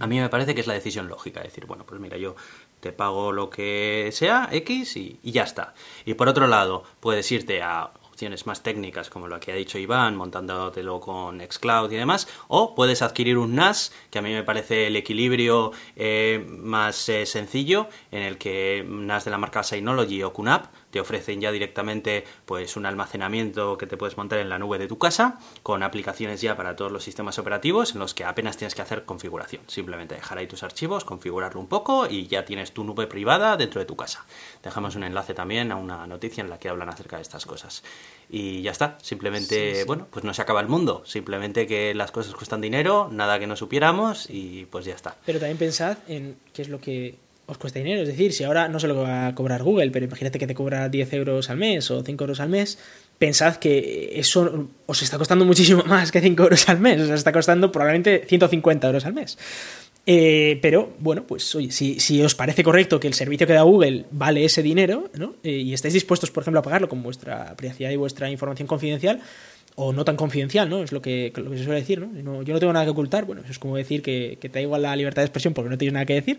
a mí me parece que es la decisión lógica. Decir, bueno, pues mira, yo te pago lo que sea, X, y, y ya está. Y por otro lado, puedes irte a opciones más técnicas como lo que ha dicho Iván, montándotelo con Xcloud y demás, o puedes adquirir un NAS, que a mí me parece el equilibrio eh, más eh, sencillo, en el que NAS de la marca Synology o QNAP te ofrecen ya directamente pues un almacenamiento que te puedes montar en la nube de tu casa con aplicaciones ya para todos los sistemas operativos en los que apenas tienes que hacer configuración. Simplemente dejar ahí tus archivos configurarlo un poco y ya tienes tu nube privada dentro de tu casa. Dejamos un enlace también a una noticia en la que hablan acerca de estas cosas. Y ya está. Simplemente bueno pues no se acaba el mundo. Simplemente que las cosas cuestan dinero nada que no supiéramos y pues ya está. Pero también pensad en qué es lo que os cuesta dinero. Es decir, si ahora no se lo va a cobrar Google, pero imagínate que te cobra 10 euros al mes o 5 euros al mes, pensad que eso os está costando muchísimo más que 5 euros al mes. O sea, está costando probablemente 150 euros al mes. Eh, pero bueno, pues oye, si, si, os parece correcto que el servicio que da Google vale ese dinero ¿no? Eh, y estáis dispuestos, por ejemplo, a pagarlo con vuestra privacidad y vuestra información confidencial, o no tan confidencial, ¿no? Es lo que, lo que se suele decir, ¿no? Yo no tengo nada que ocultar, bueno, eso es como decir que, que te da igual la libertad de expresión porque no tienes nada que decir.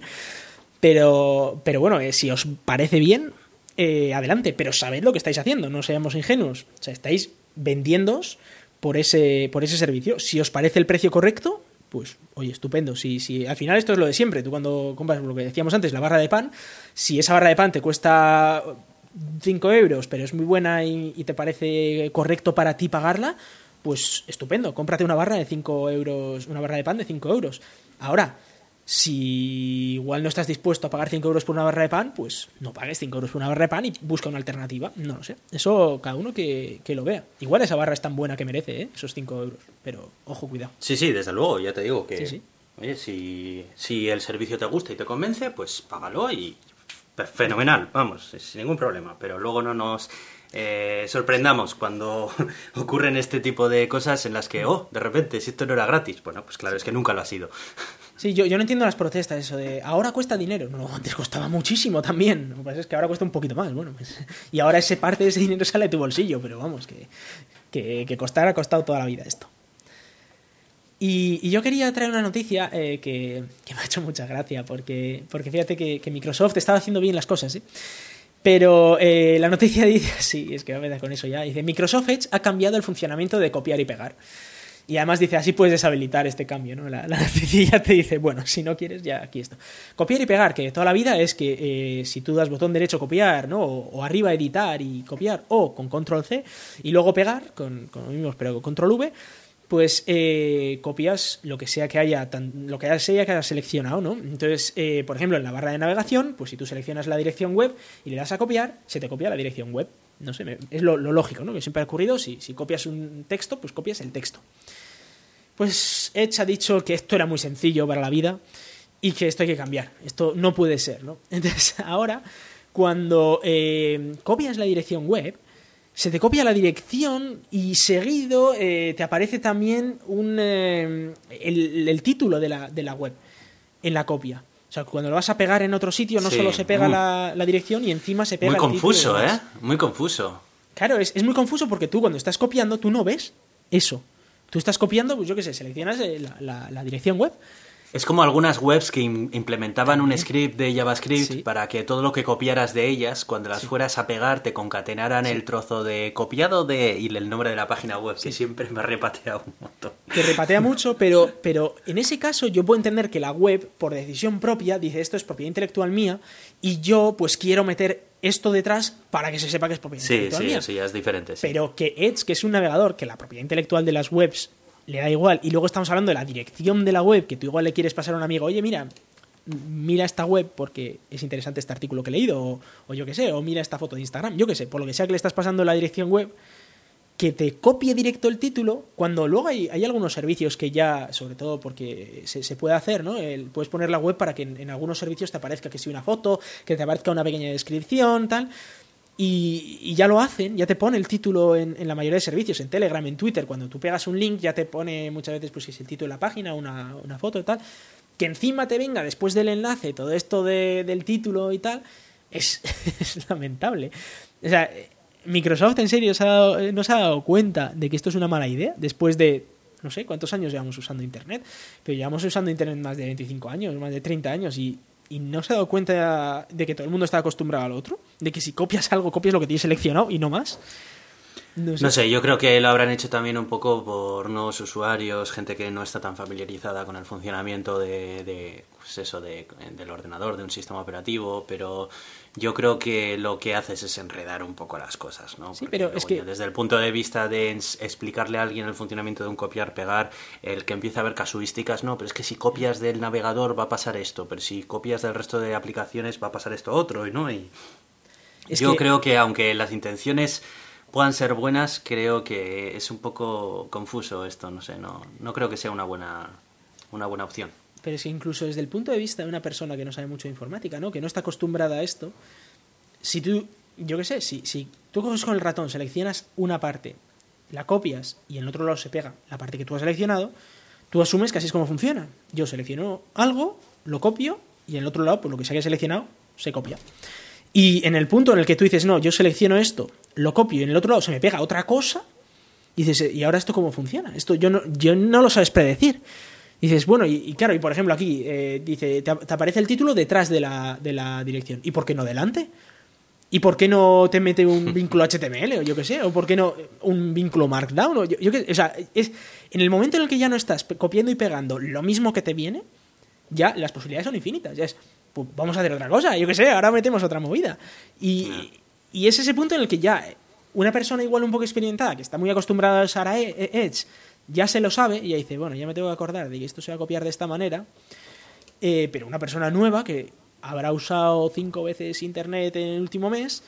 Pero, pero bueno, eh, si os parece bien, eh, adelante, pero sabed lo que estáis haciendo, no seamos ingenuos. O sea, estáis vendiéndoos por ese, por ese servicio. Si os parece el precio correcto, pues oye, estupendo. Si, si al final esto es lo de siempre, tú cuando compras lo que decíamos antes, la barra de pan, si esa barra de pan te cuesta 5 euros, pero es muy buena y, y te parece correcto para ti pagarla, pues estupendo, cómprate una barra de 5 euros, una barra de pan de 5 euros. Ahora, si igual no estás dispuesto a pagar 5 euros por una barra de pan, pues no pagues 5 euros por una barra de pan y busca una alternativa. No lo sé. Eso cada uno que, lo vea. Igual esa barra es tan buena que merece, ¿eh? esos 5 euros. Pero ojo, cuidado. Sí, sí, desde luego, ya te digo que. Oye, si, si el servicio te gusta y te convence, pues págalo y fenomenal, vamos, sin ningún problema. Pero luego no nos eh, sorprendamos cuando ocurren este tipo de cosas en las que, oh, de repente, si esto no era gratis. Bueno, pues claro, es que nunca lo ha sido. Sí, yo, yo no entiendo las protestas, eso de ahora cuesta dinero. No, antes costaba muchísimo también. Lo que pasa es que ahora cuesta un poquito más. Bueno, pues, y ahora ese parte de ese dinero sale de tu bolsillo, pero vamos, que, que, que costar ha costado toda la vida esto. Y, yo quería traer una noticia eh, que, que, me ha hecho mucha gracia, porque, porque fíjate que, que Microsoft estaba haciendo bien las cosas, ¿eh? Pero eh, la noticia dice, sí, es que me da con eso ya, dice, Microsoft Edge ha cambiado el funcionamiento de copiar y pegar. Y además dice, así puedes deshabilitar este cambio, ¿no? La, la te dice, bueno, si no quieres, ya aquí está. Copiar y pegar, que toda la vida es que eh, si tú das botón derecho copiar, ¿no? O, arriba editar y copiar, o con control C, y luego pegar, con, con lo mismo, pero con control V, pues eh, copias lo que sea que haya, lo que sea que hayas seleccionado, ¿no? Entonces, eh, por ejemplo, en la barra de navegación, pues si tú seleccionas la dirección web y le das a copiar, se te copia la dirección web. No sé, es lo, lógico, ¿no? Que siempre ha ocurrido, si, si copias un texto, pues copias el texto. Pues Edge ha dicho que esto era muy sencillo para la vida y que esto hay que cambiar. Esto no puede ser, ¿no? Entonces, ahora, cuando eh, copias la dirección web, se te copia la dirección y seguido eh, te aparece también un, eh, el, título de la, de la, web en la copia. O sea, cuando lo vas a pegar en otro sitio, no solo se pega la, la, dirección y encima se pega muy confuso, ¿eh? Muy confuso. Claro, es, es muy confuso porque tú cuando estás copiando, tú no ves eso. Tú estás copiando, pues yo qué sé, seleccionas eh, la, dirección web. Es como algunas webs que implementaban un script de JavaScript para que todo lo que copiaras de ellas, cuando las fueras a pegar, te concatenaran el trozo de copiado de y el nombre de la página web, que siempre me repatea un montón. Te repatea mucho, pero, pero en ese caso yo puedo entender que la web, por decisión propia, dice esto es propiedad intelectual mía y yo pues quiero meter esto detrás para que se sepa que es propiedad intelectual sí, mía. Sí, es diferente. Pero que Edge, que es un navegador que la propiedad intelectual de las webs le da igual, y luego estamos hablando de la dirección de la web, que tú igual le quieres pasar a un amigo, oye, mira, mira esta web porque es interesante este artículo que he leído, o, o yo qué sé, o mira esta foto de Instagram, yo qué sé, por lo que sea que le estás pasando la dirección web, que te copie directo el título, cuando luego hay, hay algunos servicios que ya, sobre todo porque se, puede hacer, ¿no? puedes poner la web para que en, algunos servicios te aparezca que si una foto, que te aparezca una pequeña descripción, tal. Y, ya lo hacen, ya te pone el título en, la mayoría de servicios, en Telegram, en Twitter, cuando tú pegas un link ya te pone muchas veces pues si el título de la página, una, una foto y tal. Que encima te venga después del enlace todo esto del título y tal, es, es lamentable. O sea, Microsoft en serio eh, no se ha dado cuenta de que esto es una mala idea después de no sé cuántos años llevamos usando Internet, pero llevamos usando Internet más de 25 años, más de 30 años y, no se ha dado cuenta de que todo el mundo está acostumbrado al otro, de que si copias algo, copias lo que tienes seleccionado y no más. No sé. yo creo que lo habrán hecho también un poco por nuevos usuarios, gente que no está tan familiarizada con el funcionamiento de, pues eso, de, del ordenador, de un sistema operativo, pero yo creo que lo que haces es enredar un poco las cosas, ¿no? Sí, pero es que... Desde el punto de vista de explicarle a alguien el funcionamiento de un copiar-pegar, el que empieza a ver casuísticas, no, pero es que si copias del navegador va a pasar esto, pero si copias del resto de aplicaciones va a pasar esto otro, ¿no? Y yo creo que aunque las intenciones puedan ser buenas, creo que es un poco confuso esto, no sé, no, no creo que sea una buena, una buena opción pero es que incluso desde el punto de vista de una persona que no sabe mucho de informática, ¿no? que no está acostumbrada a esto, si tú, yo qué sé, si, si tú coges con el ratón, seleccionas una parte, la copias y en el otro lado se pega la parte que tú has seleccionado, tú asumes que así es como funciona. Yo selecciono algo, lo copio y en el otro lado, pues lo que se haya seleccionado, se copia. Y en el punto en el que tú dices, no, yo selecciono esto, lo copio y en el otro lado se me pega otra cosa, y dices, ¿y ahora esto cómo funciona? Esto yo no, yo no lo sabes predecir dices, bueno, y, claro, y por ejemplo aquí eh, dice, te, aparece el título detrás de la, de la dirección. ¿Y por qué no delante? ¿Y por qué no te mete un vínculo HTML o yo qué sé? ¿O por qué no un vínculo Markdown? O, yo, o sea, es, en el momento en el que ya no estás copiando y pegando lo mismo que te viene, ya las posibilidades son infinitas. Ya es, pues vamos a hacer otra cosa, yo qué sé, ahora metemos otra movida. Y, y es ese punto en el que ya una persona igual un poco experimentada, que está muy acostumbrada a usar Edge, ya se lo sabe y ya dice, bueno, ya me tengo que acordar de que esto se va a copiar de esta manera, eh, pero una persona nueva que habrá usado cinco veces Internet en el último mes,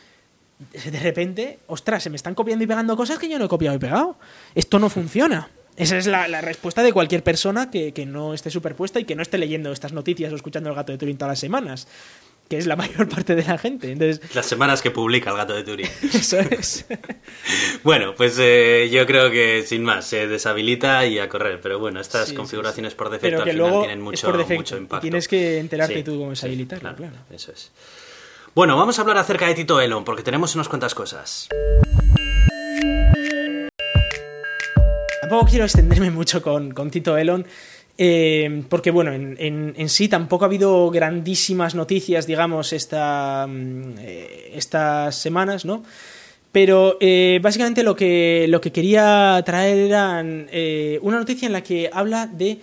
de repente, ostras, se me están copiando y pegando cosas que yo no he copiado y pegado. Esto no funciona. Esa es la, respuesta de cualquier persona que, que, no esté superpuesta y que no esté leyendo estas noticias o escuchando el gato de Turing todas las semanas que es la mayor parte de la gente. Entonces... Las semanas que publica el gato de. Eso es. bueno, pues eh, yo creo que sin más, se deshabilita y a correr. Pero bueno, estas configuraciones por defecto al final tienen mucho, mucho impacto. tienes que enterarte tú cómo deshabilitarlo, claro, Eso es. Bueno, vamos a hablar acerca de Tito Elon, porque tenemos unas cuantas cosas. Tampoco quiero extenderme mucho con, con Tito Elon. Eh, porque, bueno, en, sí tampoco ha habido grandísimas noticias, digamos, esta, mm, eh, estas semanas, ¿no? Pero eh, básicamente lo que, lo que quería traer era una noticia en la que habla de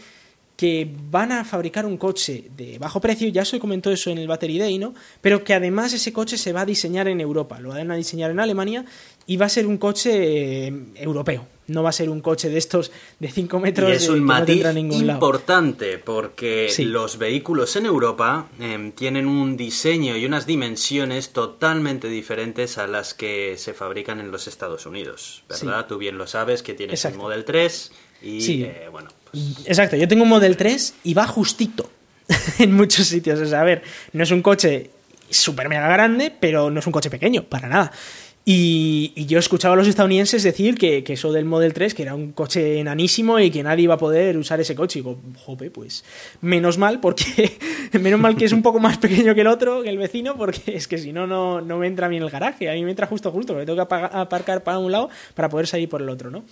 que van a fabricar un coche de bajo precio, ya se comentó eso en el Battery Day, ¿no? Pero que además ese coche se va a diseñar en Europa, lo van a diseñar en Alemania y va a ser un coche eh, europeo, no va a ser un coche de estos de 5 metros. Y es un matiz importante porque los vehículos en Europa em, tienen un diseño y unas dimensiones totalmente diferentes a las que se fabrican en los Estados Unidos, ¿verdad? Tú bien lo sabes que tienes el Model 3 y eh, bueno, Exacto, yo tengo un Model 3 y va justito en muchos sitios. O sea, a ver, no es un coche súper mega grande, pero no es un coche pequeño, para nada. Y, yo he escuchado a los estadounidenses decir que, eso del Model 3, que era un coche enanísimo y que nadie iba a poder usar ese coche. Y digo, jope, pues menos mal, porque menos mal que es un poco más pequeño que el otro, que el vecino, porque es que si no, no, no me entra a mí en el garaje. A mí me entra justo, justo, porque tengo que aparcar para un lado para poder salir por el otro, ¿no?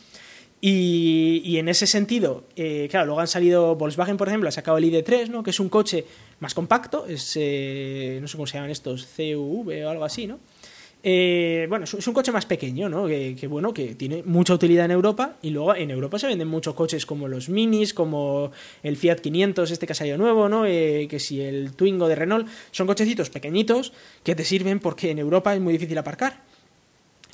Y, en ese sentido, eh, claro, luego han salido Volkswagen, por ejemplo, ha sacado el ID3, ¿no? que es un coche más compacto, es, eh, no sé cómo se llaman estos, CUV o algo así, ¿no? Eh, bueno, es un coche más pequeño, ¿no? Que, bueno, que tiene mucha utilidad en Europa y luego en Europa se venden muchos coches como los Minis, como el Fiat 500, este que ha salido nuevo, ¿no? que si el Twingo de Renault, son cochecitos pequeñitos que te sirven porque en Europa es muy difícil aparcar.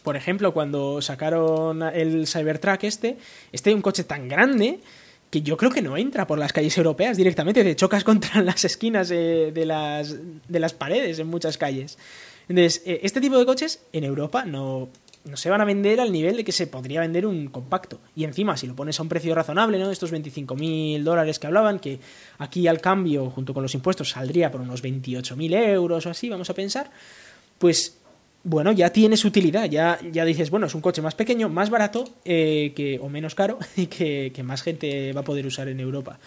Por ejemplo, cuando sacaron el Cybertruck este, este es un coche tan grande que yo creo que no entra por las calles europeas directamente, te chocas contra las esquinas de, las, de las paredes en muchas calles. Entonces, eh, este tipo de coches en Europa no, se van a vender al nivel de que se podría vender un compacto. Y encima, si lo pones a un precio razonable, ¿no? Estos 25.000 dólares que hablaban, que aquí al cambio, junto con los impuestos, saldría por unos 28.000 euros o así, vamos a pensar, pues bueno, ya tiene su utilidad, ya, ya dices, bueno, es un coche más pequeño, más barato eh, que, o menos caro y que, más gente va a poder usar en Europa.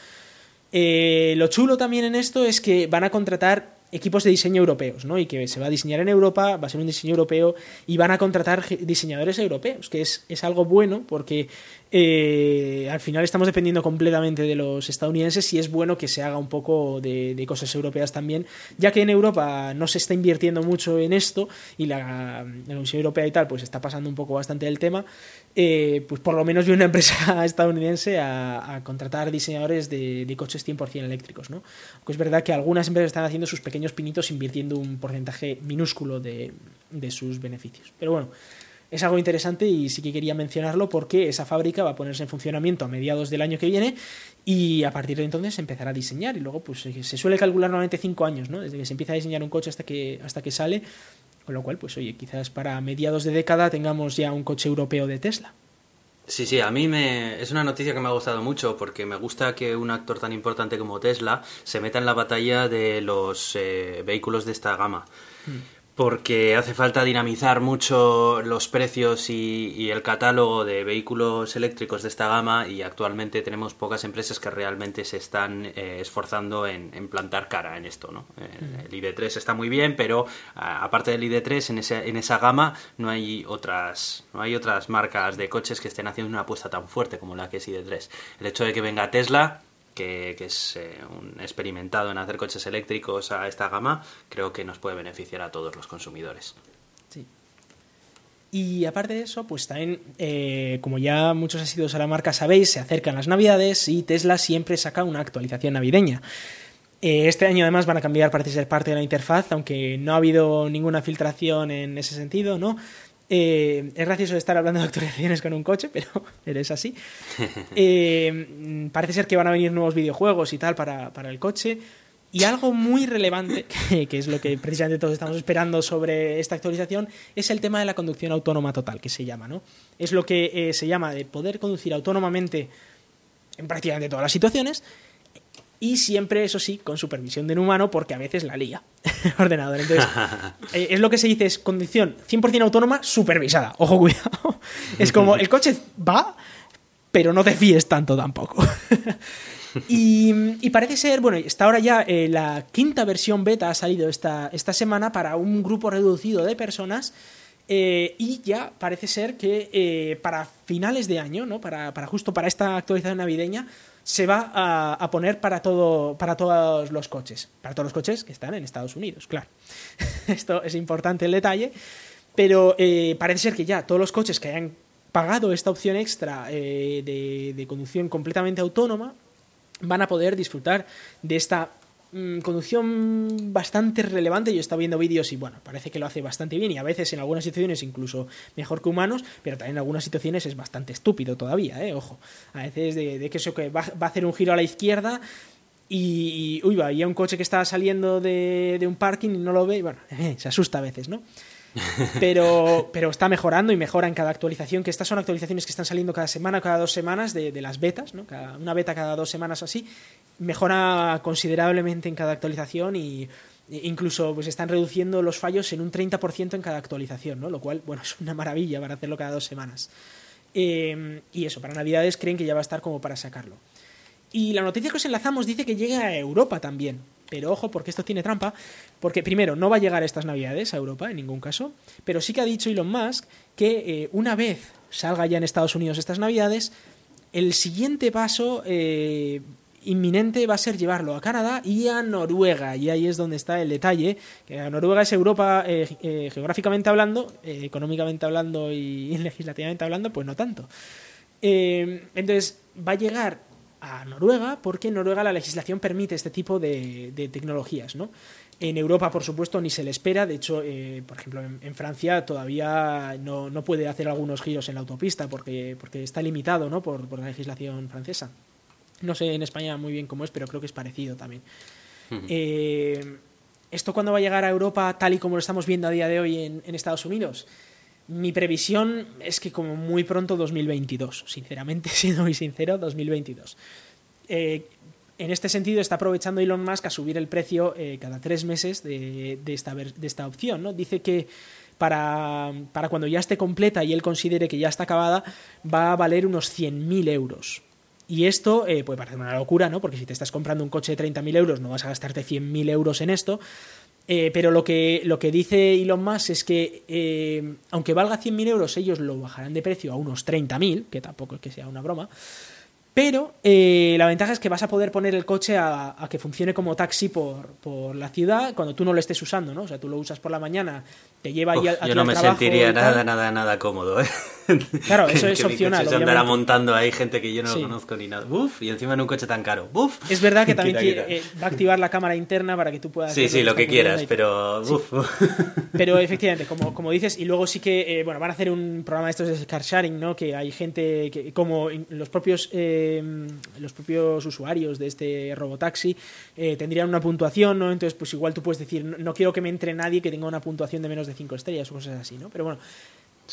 Eh, lo chulo también en esto es que van a contratar equipos de diseño europeos, ¿no? Y que se va a diseñar en Europa, va a ser un diseño europeo y van a contratar diseñadores europeos, que es, es algo bueno porque eh, al final estamos dependiendo completamente de los estadounidenses y es bueno que se haga un poco de, cosas europeas también, ya que en Europa no se está invirtiendo mucho en esto y la, la Unión Europea y tal, pues está pasando un poco bastante el tema, eh, pues por lo menos vi una empresa estadounidense a, contratar diseñadores de, de, coches 100% eléctricos, ¿no? Aunque es verdad que algunas empresas están haciendo sus pequeños pinitos invirtiendo un porcentaje minúsculo de, de sus beneficios. Pero bueno, es algo interesante y sí que quería mencionarlo porque esa fábrica va a ponerse en funcionamiento a mediados del año que viene y a partir de entonces empezará a diseñar y luego pues se suele calcular normalmente cinco años, ¿no? Desde que se empieza a diseñar un coche hasta que, hasta que sale, con lo cual pues oye, quizás para mediados de década tengamos ya un coche europeo de Tesla. Sí, sí, a mí me es una noticia que me ha gustado mucho porque me gusta que un actor tan importante como Tesla se meta en la batalla de los eh, vehículos de esta gama. Mm porque hace falta dinamizar mucho los precios y, el catálogo de vehículos eléctricos de esta gama y actualmente tenemos pocas empresas que realmente se están eh, esforzando en, plantar cara en esto. ¿no? El, ID3 está muy bien, pero aparte del ID3 en, ese, en esa gama no hay otras no hay otras marcas de coches que estén haciendo una apuesta tan fuerte como la que es ID3. El hecho de que venga Tesla que, es eh, un experimentado en hacer coches eléctricos a esta gama, creo que nos puede beneficiar a todos los consumidores. Sí. Y aparte de eso, pues también, eh, como ya muchos asiduos a la marca sabéis, se acercan las navidades y Tesla siempre saca una actualización navideña. Eh, este año además van a cambiar, parece ser parte de la interfaz, aunque no ha habido ninguna filtración en ese sentido, ¿no? Eh, es gracioso estar hablando de actualizaciones con un coche, pero eres así. Eh, parece ser que van a venir nuevos videojuegos y tal para, el coche. Y algo muy relevante, que, es lo que precisamente todos estamos esperando sobre esta actualización, es el tema de la conducción autónoma total, que se llama, ¿no? Es lo que eh, se llama de poder conducir autónomamente en prácticamente todas las situaciones y siempre, eso sí, con supervisión de un humano, porque a veces la lía el ordenador. Entonces, eh, es lo que se dice, es condición 100% autónoma supervisada. Ojo, cuidado. Es como, el coche va, pero no te fíes tanto tampoco. y, parece ser, bueno, está ahora ya eh, la quinta versión beta ha salido esta, esta semana para un grupo reducido de personas. Eh, y ya parece ser que para finales de año, ¿no? Para, para justo para esta actualización navideña, se va a, poner para, todo, para todos los coches. Para todos los coches que están en Estados Unidos, claro. Esto es importante el detalle. Pero eh, parece ser que ya todos los coches que hayan pagado esta opción extra eh, de, de conducción completamente autónoma van a poder disfrutar de esta mm, conducción bastante relevante. Yo he estado viendo vídeos y bueno, parece que lo hace bastante bien y a veces en algunas situaciones incluso mejor que humanos, pero también en algunas situaciones es bastante estúpido todavía, ¿eh? ojo. A veces de, de que eso que va, va, a hacer un giro a la izquierda y, uy, va, y un coche que está saliendo de, de un parking y no lo ve y bueno, se asusta a veces, ¿no? pero, pero está mejorando y mejora en cada actualización, que estas son actualizaciones que están saliendo cada semana, cada dos semanas de, de las betas, ¿no? Cada, una beta cada dos semanas así, mejora considerablemente en cada actualización y incluso pues están reduciendo los fallos en un 30% en cada actualización, ¿no? Lo cual, bueno, es una maravilla para hacerlo cada dos semanas. Eh, y eso, para Navidades creen que ya va a estar como para sacarlo. Y la noticia que os enlazamos dice que llega a Europa también. Pero ojo, porque esto tiene trampa, porque primero no va a llegar estas navidades a Europa en ningún caso, pero sí que ha dicho Elon Musk que eh, una vez salga ya en Estados Unidos estas navidades, el siguiente paso eh, inminente va a ser llevarlo a Canadá y a Noruega, y ahí es donde está el detalle, que Noruega es Europa eh, eh, geográficamente hablando, eh, económicamente hablando y legislativamente hablando, pues no tanto. entonces va a llegar a Noruega porque en Noruega la legislación permite este tipo de, tecnologías, ¿no? En Europa, por supuesto, ni se le espera. De hecho, por ejemplo, en, Francia todavía no, puede hacer algunos giros en la autopista porque, porque está limitado ¿no? por, la legislación francesa. No sé en España muy bien cómo es, pero creo que es parecido también. Uh -huh. eh, ¿Esto cuándo va a llegar a Europa tal y como lo estamos viendo a día de hoy en, en Estados Unidos? Mi previsión es que como muy pronto 2022, sinceramente, siendo muy sincero, 2022. Eh, en este sentido está aprovechando Elon Musk a subir el precio eh, cada tres meses de, de, esta, de esta opción. ¿no? Dice que para, para, cuando ya esté completa y él considere que ya está acabada, va a valer unos 100.000 euros. Y esto eh, puede parecer una locura, ¿no? Porque si te estás comprando un coche de 30.000 euros, no vas a gastarte 100.000 euros en esto. Eh, pero lo que, lo que dice Elon Musk es que, eh, aunque valga 100.000 euros, ellos lo bajarán de precio a unos 30.000, que tampoco es que sea una broma. Pero eh, la ventaja es que vas a poder poner el coche a, a que funcione como taxi por, por, la ciudad cuando tú no lo estés usando, ¿no? O sea, tú lo usas por la mañana, te lleva Uf, ahí a, a Yo no me sentiría nada, nada, nada cómodo, ¿eh? Claro, eso es que opcional. Se andará montando ahí gente que yo no sí. conozco ni nada. Uf, y encima en un coche tan caro. Uf. Es verdad que también quiere, eh, va a activar la cámara interna para que tú puedas. Sí, sí, lo que quieras, pero. Sí. Uf. Pero efectivamente, como, como dices, y luego sí que, eh, bueno, van a hacer un programa de estos de car sharing, ¿no? Que hay gente que, como los propios, eh, los propios usuarios de este robotaxi eh, tendrían una puntuación, ¿no? Entonces, pues igual tú puedes decir, no, no quiero que me entre nadie que tenga una puntuación de menos de 5 estrellas o cosas así, ¿no? Pero bueno.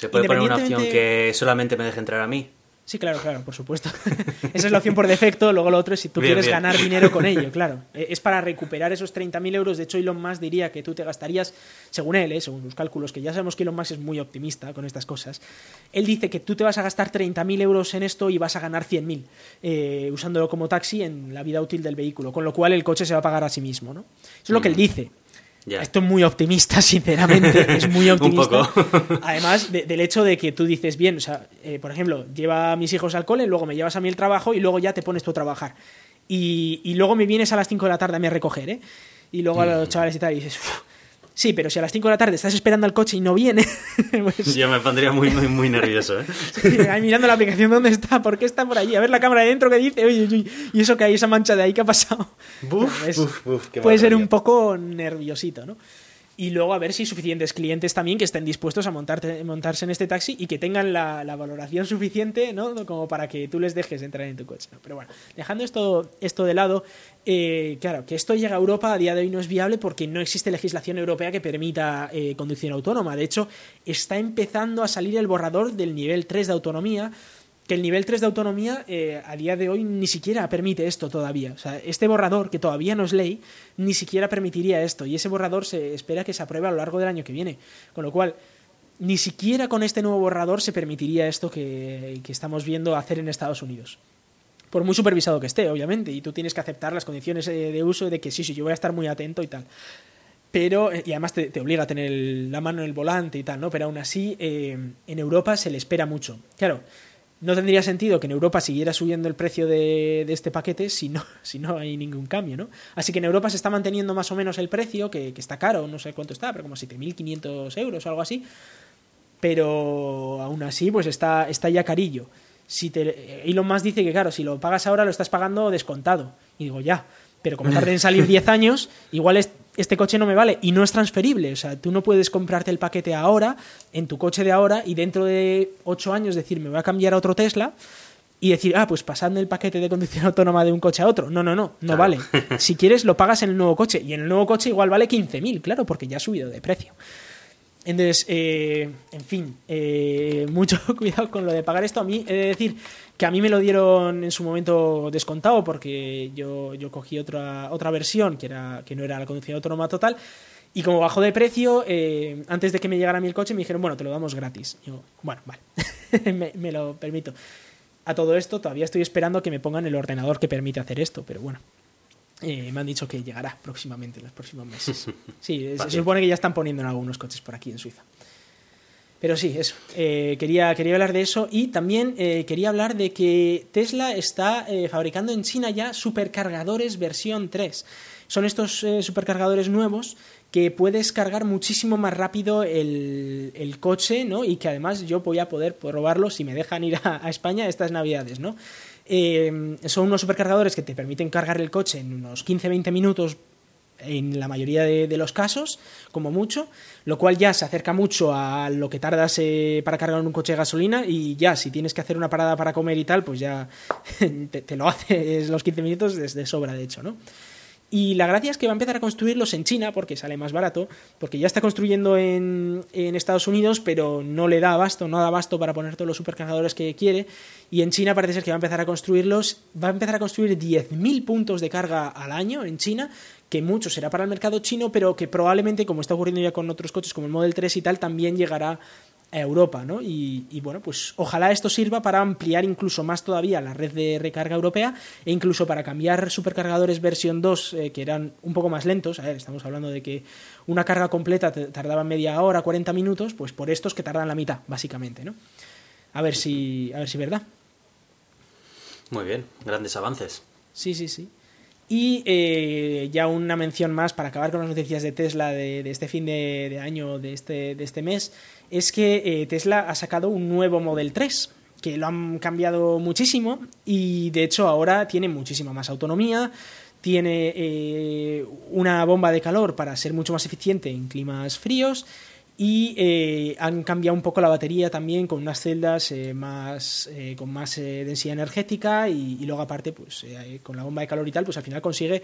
¿Se puede poner una opción que solamente me deje entrar a mí? Sí, claro, claro, por supuesto. Esa es la opción por defecto. Luego lo otro es si tú bien, quieres bien. ganar dinero con ello, claro. Eh, es para recuperar esos 30.000 euros. De hecho, Elon Musk diría que tú te gastarías, según él, eh, según sus cálculos, que ya sabemos que Elon Musk es muy optimista con estas cosas. Él dice que tú te vas a gastar 30.000 euros en esto y vas a ganar 100.000 eh, usándolo como taxi en la vida útil del vehículo. Con lo cual el coche se va a pagar a sí mismo, ¿no? Eso es lo que él dice. Yeah. Esto es muy optimista, sinceramente. Es muy optimista. Además de, del hecho de que tú dices, bien, o sea, eh, por ejemplo, lleva a mis hijos al cole, luego me llevas a mí el trabajo y luego ya te pones tú a trabajar. Y, y luego me vienes a las 5 de la tarde a mí a recoger, ¿eh? Y luego a los chavales y tal, y dices, Sí, pero si a las 5 de la tarde estás esperando al coche y no viene. pues... Yo me pondría muy, muy, muy nervioso, ¿eh? sí, ahí mirando la aplicación, ¿dónde está? ¿Por qué está por allí? A ver la cámara de dentro que dice, oye, oye, y eso que hay, esa mancha de ahí, ¿qué ha pasado? Buf, es, buf, buf, puede ser un poco nerviosito, ¿no? Y luego a ver si suficientes clientes también que estén dispuestos a montarte, montarse en este taxi y que tengan la, valoración suficiente ¿no? como para que tú les dejes entrar en tu coche. Pero bueno, dejando esto, esto de lado, eh, claro, que esto llega a Europa a día de hoy no es viable porque no existe legislación europea que permita eh, conducción autónoma. De hecho, está empezando a salir el borrador del nivel 3 de autonomía que el nivel 3 de autonomía eh, a día de hoy ni siquiera permite esto todavía. O sea, este borrador, que todavía no es ley, ni siquiera permitiría esto. Y ese borrador se espera que se apruebe a lo largo del año que viene. Con lo cual, ni siquiera con este nuevo borrador se permitiría esto que, estamos viendo hacer en Estados Unidos. Por muy supervisado que esté, obviamente. Y tú tienes que aceptar las condiciones de uso de que sí, sí, yo voy a estar muy atento y tal pero y además te, obliga a tener la mano en el volante y tal, ¿no? Pero aún así eh, en Europa se le espera mucho. Claro, no tendría sentido que en Europa siguiera subiendo el precio de, de, este paquete si no, si no hay ningún cambio, ¿no? Así que en Europa se está manteniendo más o menos el precio, que, que está caro, no sé cuánto está, pero como 7.500 euros o algo así. pero aún así pues está, está ya carillo. Si te, Elon Musk dice que claro, si lo pagas ahora lo estás pagando descontado. Y digo, ya, pero como tarde en salir 10 años, igual este coche no me vale y no es transferible. O sea, tú no puedes comprarte el paquete ahora, en tu coche de ahora, y dentro de 8 años decir, me voy a cambiar a otro Tesla y decir, ah, pues pasadme el paquete de conducción autónoma de un coche a otro. No, no, no, no vale. Si quieres, lo pagas en el nuevo coche. Y en el nuevo coche igual vale 15.000, claro, porque ya ha subido de precio. Entonces, eh, en fin, eh, mucho cuidado con lo de pagar esto. A mí he de decir que a mí me lo dieron en su momento descontado porque yo, yo cogí otra, otra versión que, era, que no era la conducción autónoma total. Y como bajó de precio, eh, antes de que me llegara a el coche, me dijeron, bueno, te lo damos gratis. yo, bueno, vale, me, me lo permito. A todo esto, todavía estoy esperando que me pongan el ordenador que permite hacer esto, pero bueno, eh, me han dicho que llegará próximamente, en los próximos meses. Sí, se supone que ya están poniendo en algunos coches por aquí en Suiza. Pero sí, eso. Eh, quería, quería hablar de eso y también eh, quería hablar de que Tesla está fabricando en China ya supercargadores versión 3. Son estos supercargadores nuevos que puedes cargar muchísimo más rápido el, el, coche, ¿no? Y que además yo voy a poder probarlo si me dejan ir a, a España estas navidades, ¿no? Eh, son unos supercargadores que te permiten cargar el coche en unos 15-20 minutos en la mayoría de, los casos, como mucho, lo cual ya se acerca mucho a lo que tardas eh, para cargar un coche de gasolina y ya si tienes que hacer una parada para comer y tal, pues ya te, lo haces los 15 minutos desde sobra, de hecho, ¿no? Y la gracia es que va a empezar a construirlos en China porque sale más barato, porque ya está construyendo en, en, Estados Unidos, pero no le da abasto, no da abasto para poner todos los supercargadores que quiere. Y en China parece ser que va a empezar a construirlos, va a empezar a construir 10.000 puntos de carga al año en China, que mucho será para el mercado chino, pero que probablemente, como está ocurriendo ya con otros coches como el Model 3 y tal, también llegará a Europa, ¿no? Y, bueno, pues ojalá esto sirva para ampliar incluso más todavía la red de recarga europea e incluso para cambiar supercargadores versión 2 eh, que eran un poco más lentos. A ver, estamos hablando de que una carga completa tardaba media hora, 40 minutos, pues por estos que tardan la mitad, básicamente, ¿no? A ver si, a ver si es verdad. Muy bien, grandes avances. Sí, sí, sí. Y eh, ya una mención más para acabar con las noticias de Tesla de, este fin de, año, de este, de este mes, es que eh, Tesla ha sacado un nuevo Model 3 que lo han cambiado muchísimo y de hecho ahora tiene muchísima más autonomía, tiene eh, una bomba de calor para ser mucho más eficiente en climas fríos y eh, han cambiado un poco la batería también con unas celdas más con más densidad energética y, luego aparte pues con la bomba de calor y tal pues al final consigue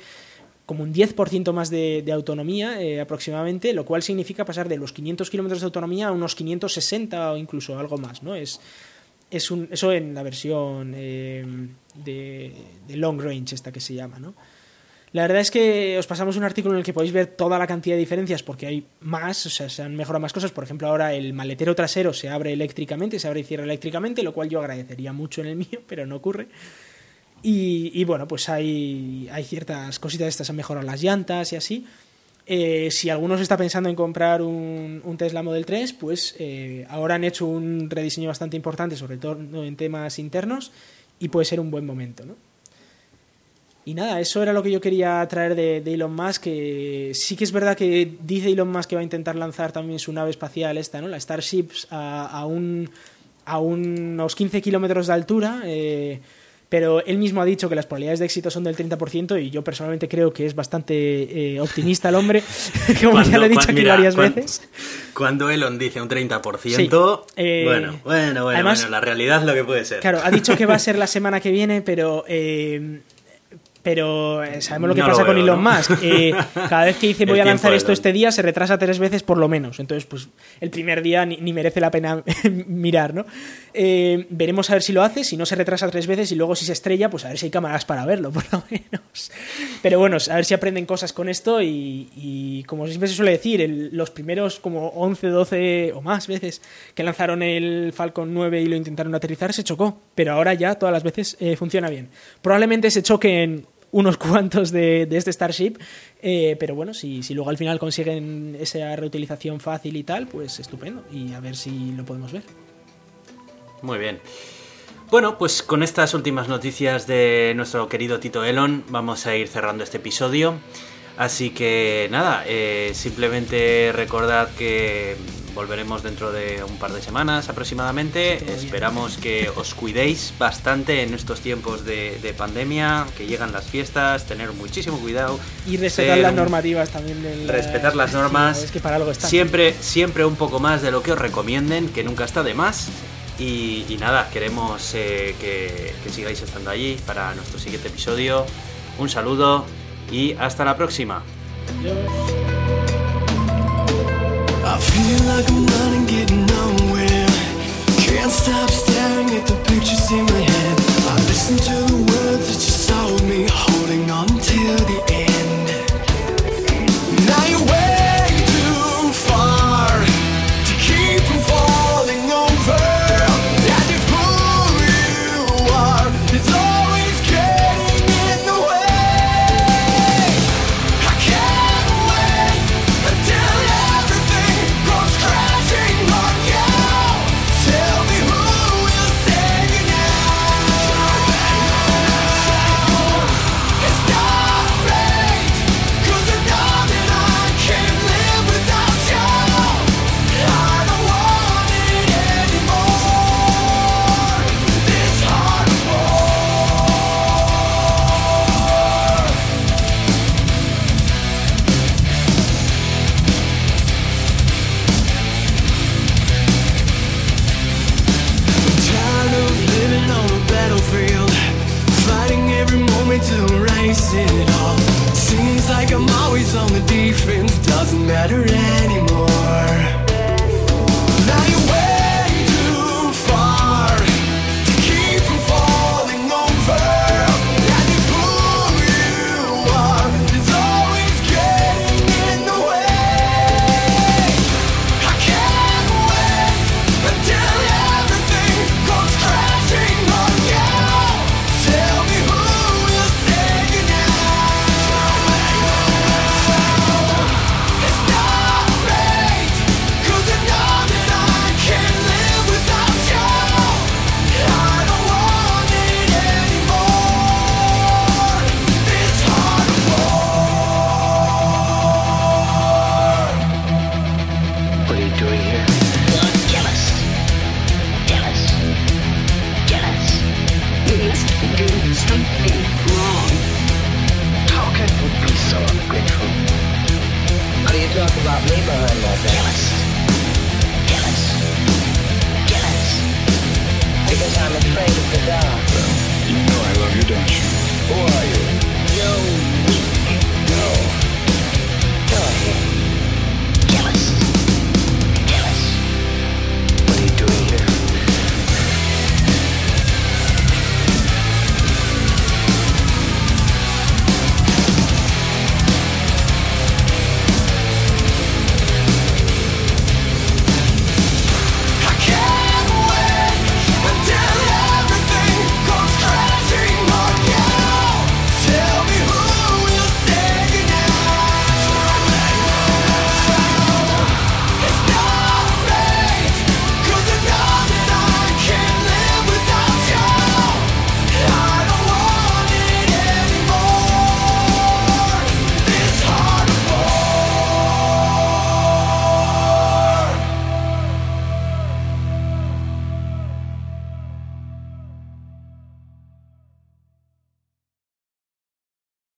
como un 10% más de, autonomía aproximadamente lo cual significa pasar de los 500 kilómetros de autonomía a unos 560 o incluso algo más no es es un, eso en la versión de, de long range esta que se llama no la verdad es que os pasamos un artículo en el que podéis ver toda la cantidad de diferencias porque hay más, o sea, se han mejorado más cosas. Por ejemplo, ahora el maletero trasero se abre eléctricamente, se abre y cierra eléctricamente, lo cual yo agradecería mucho en el mío, pero no ocurre. Y, bueno, pues hay, hay ciertas cositas estas, han mejorado las llantas y así. Eh, si alguno se está pensando en comprar un, Tesla Model 3, pues eh, ahora han hecho un rediseño bastante importante, sobre todo en temas internos, y puede ser un buen momento, ¿no? Y nada, eso era lo que yo quería traer de, Elon Musk, que sí que es verdad que dice Elon Musk que va a intentar lanzar también su nave espacial esta, ¿no? La Starship a, a, un, a unos 15 kilómetros de altura, eh, pero él mismo ha dicho que las probabilidades de éxito son del 30% y yo personalmente creo que es bastante eh, optimista el hombre, como ya lo he dicho aquí varias veces. Cuando Elon dice un 30%, eh, bueno, bueno, bueno, bueno, la realidad es lo que puede ser. Claro, ha dicho que va a ser la semana que viene, pero pero eh, sabemos lo que pasa con Elon Musk. Eh, cada vez que dice voy a lanzar esto este día, se retrasa tres veces por lo menos. Entonces, pues el primer día ni, merece la pena mirar, ¿no? Eh, veremos a ver si lo hace, si no se retrasa tres veces y luego si se estrella, pues a ver si hay cámaras para verlo, por lo menos. Pero bueno, a ver si aprenden cosas con esto y, como siempre se suele decir, los primeros como 11, 12 o más veces que lanzaron el Falcon 9 y lo intentaron aterrizar, se chocó. Pero ahora ya todas las veces funciona bien. Probablemente se choquen unos cuantos de, este Starship, eh, pero bueno, si, si, luego al final consiguen esa reutilización fácil y tal, pues estupendo, y a ver si lo podemos ver. Muy bien. Bueno, pues con estas últimas noticias de nuestro querido Tito Elon vamos a ir cerrando este episodio. Así que nada, eh, simplemente recordad que volveremos dentro de un par de semanas aproximadamente. Esperamos que os cuidéis bastante en estos tiempos de, pandemia, que llegan las fiestas, tener muchísimo cuidado. Y respetar las normativas también. respetar las normas. Es que para algo está. Siempre, siempre un poco más de lo que os recomienden, que nunca está de más. Y, nada, queremos eh, que, que sigáis estando allí para nuestro siguiente episodio. Un saludo y hasta la próxima. I feel like I'm running, getting nowhere. Can't stop staring at the pictures in my head. I listen to the words that you me, holding on till the end. Now you're Saturday.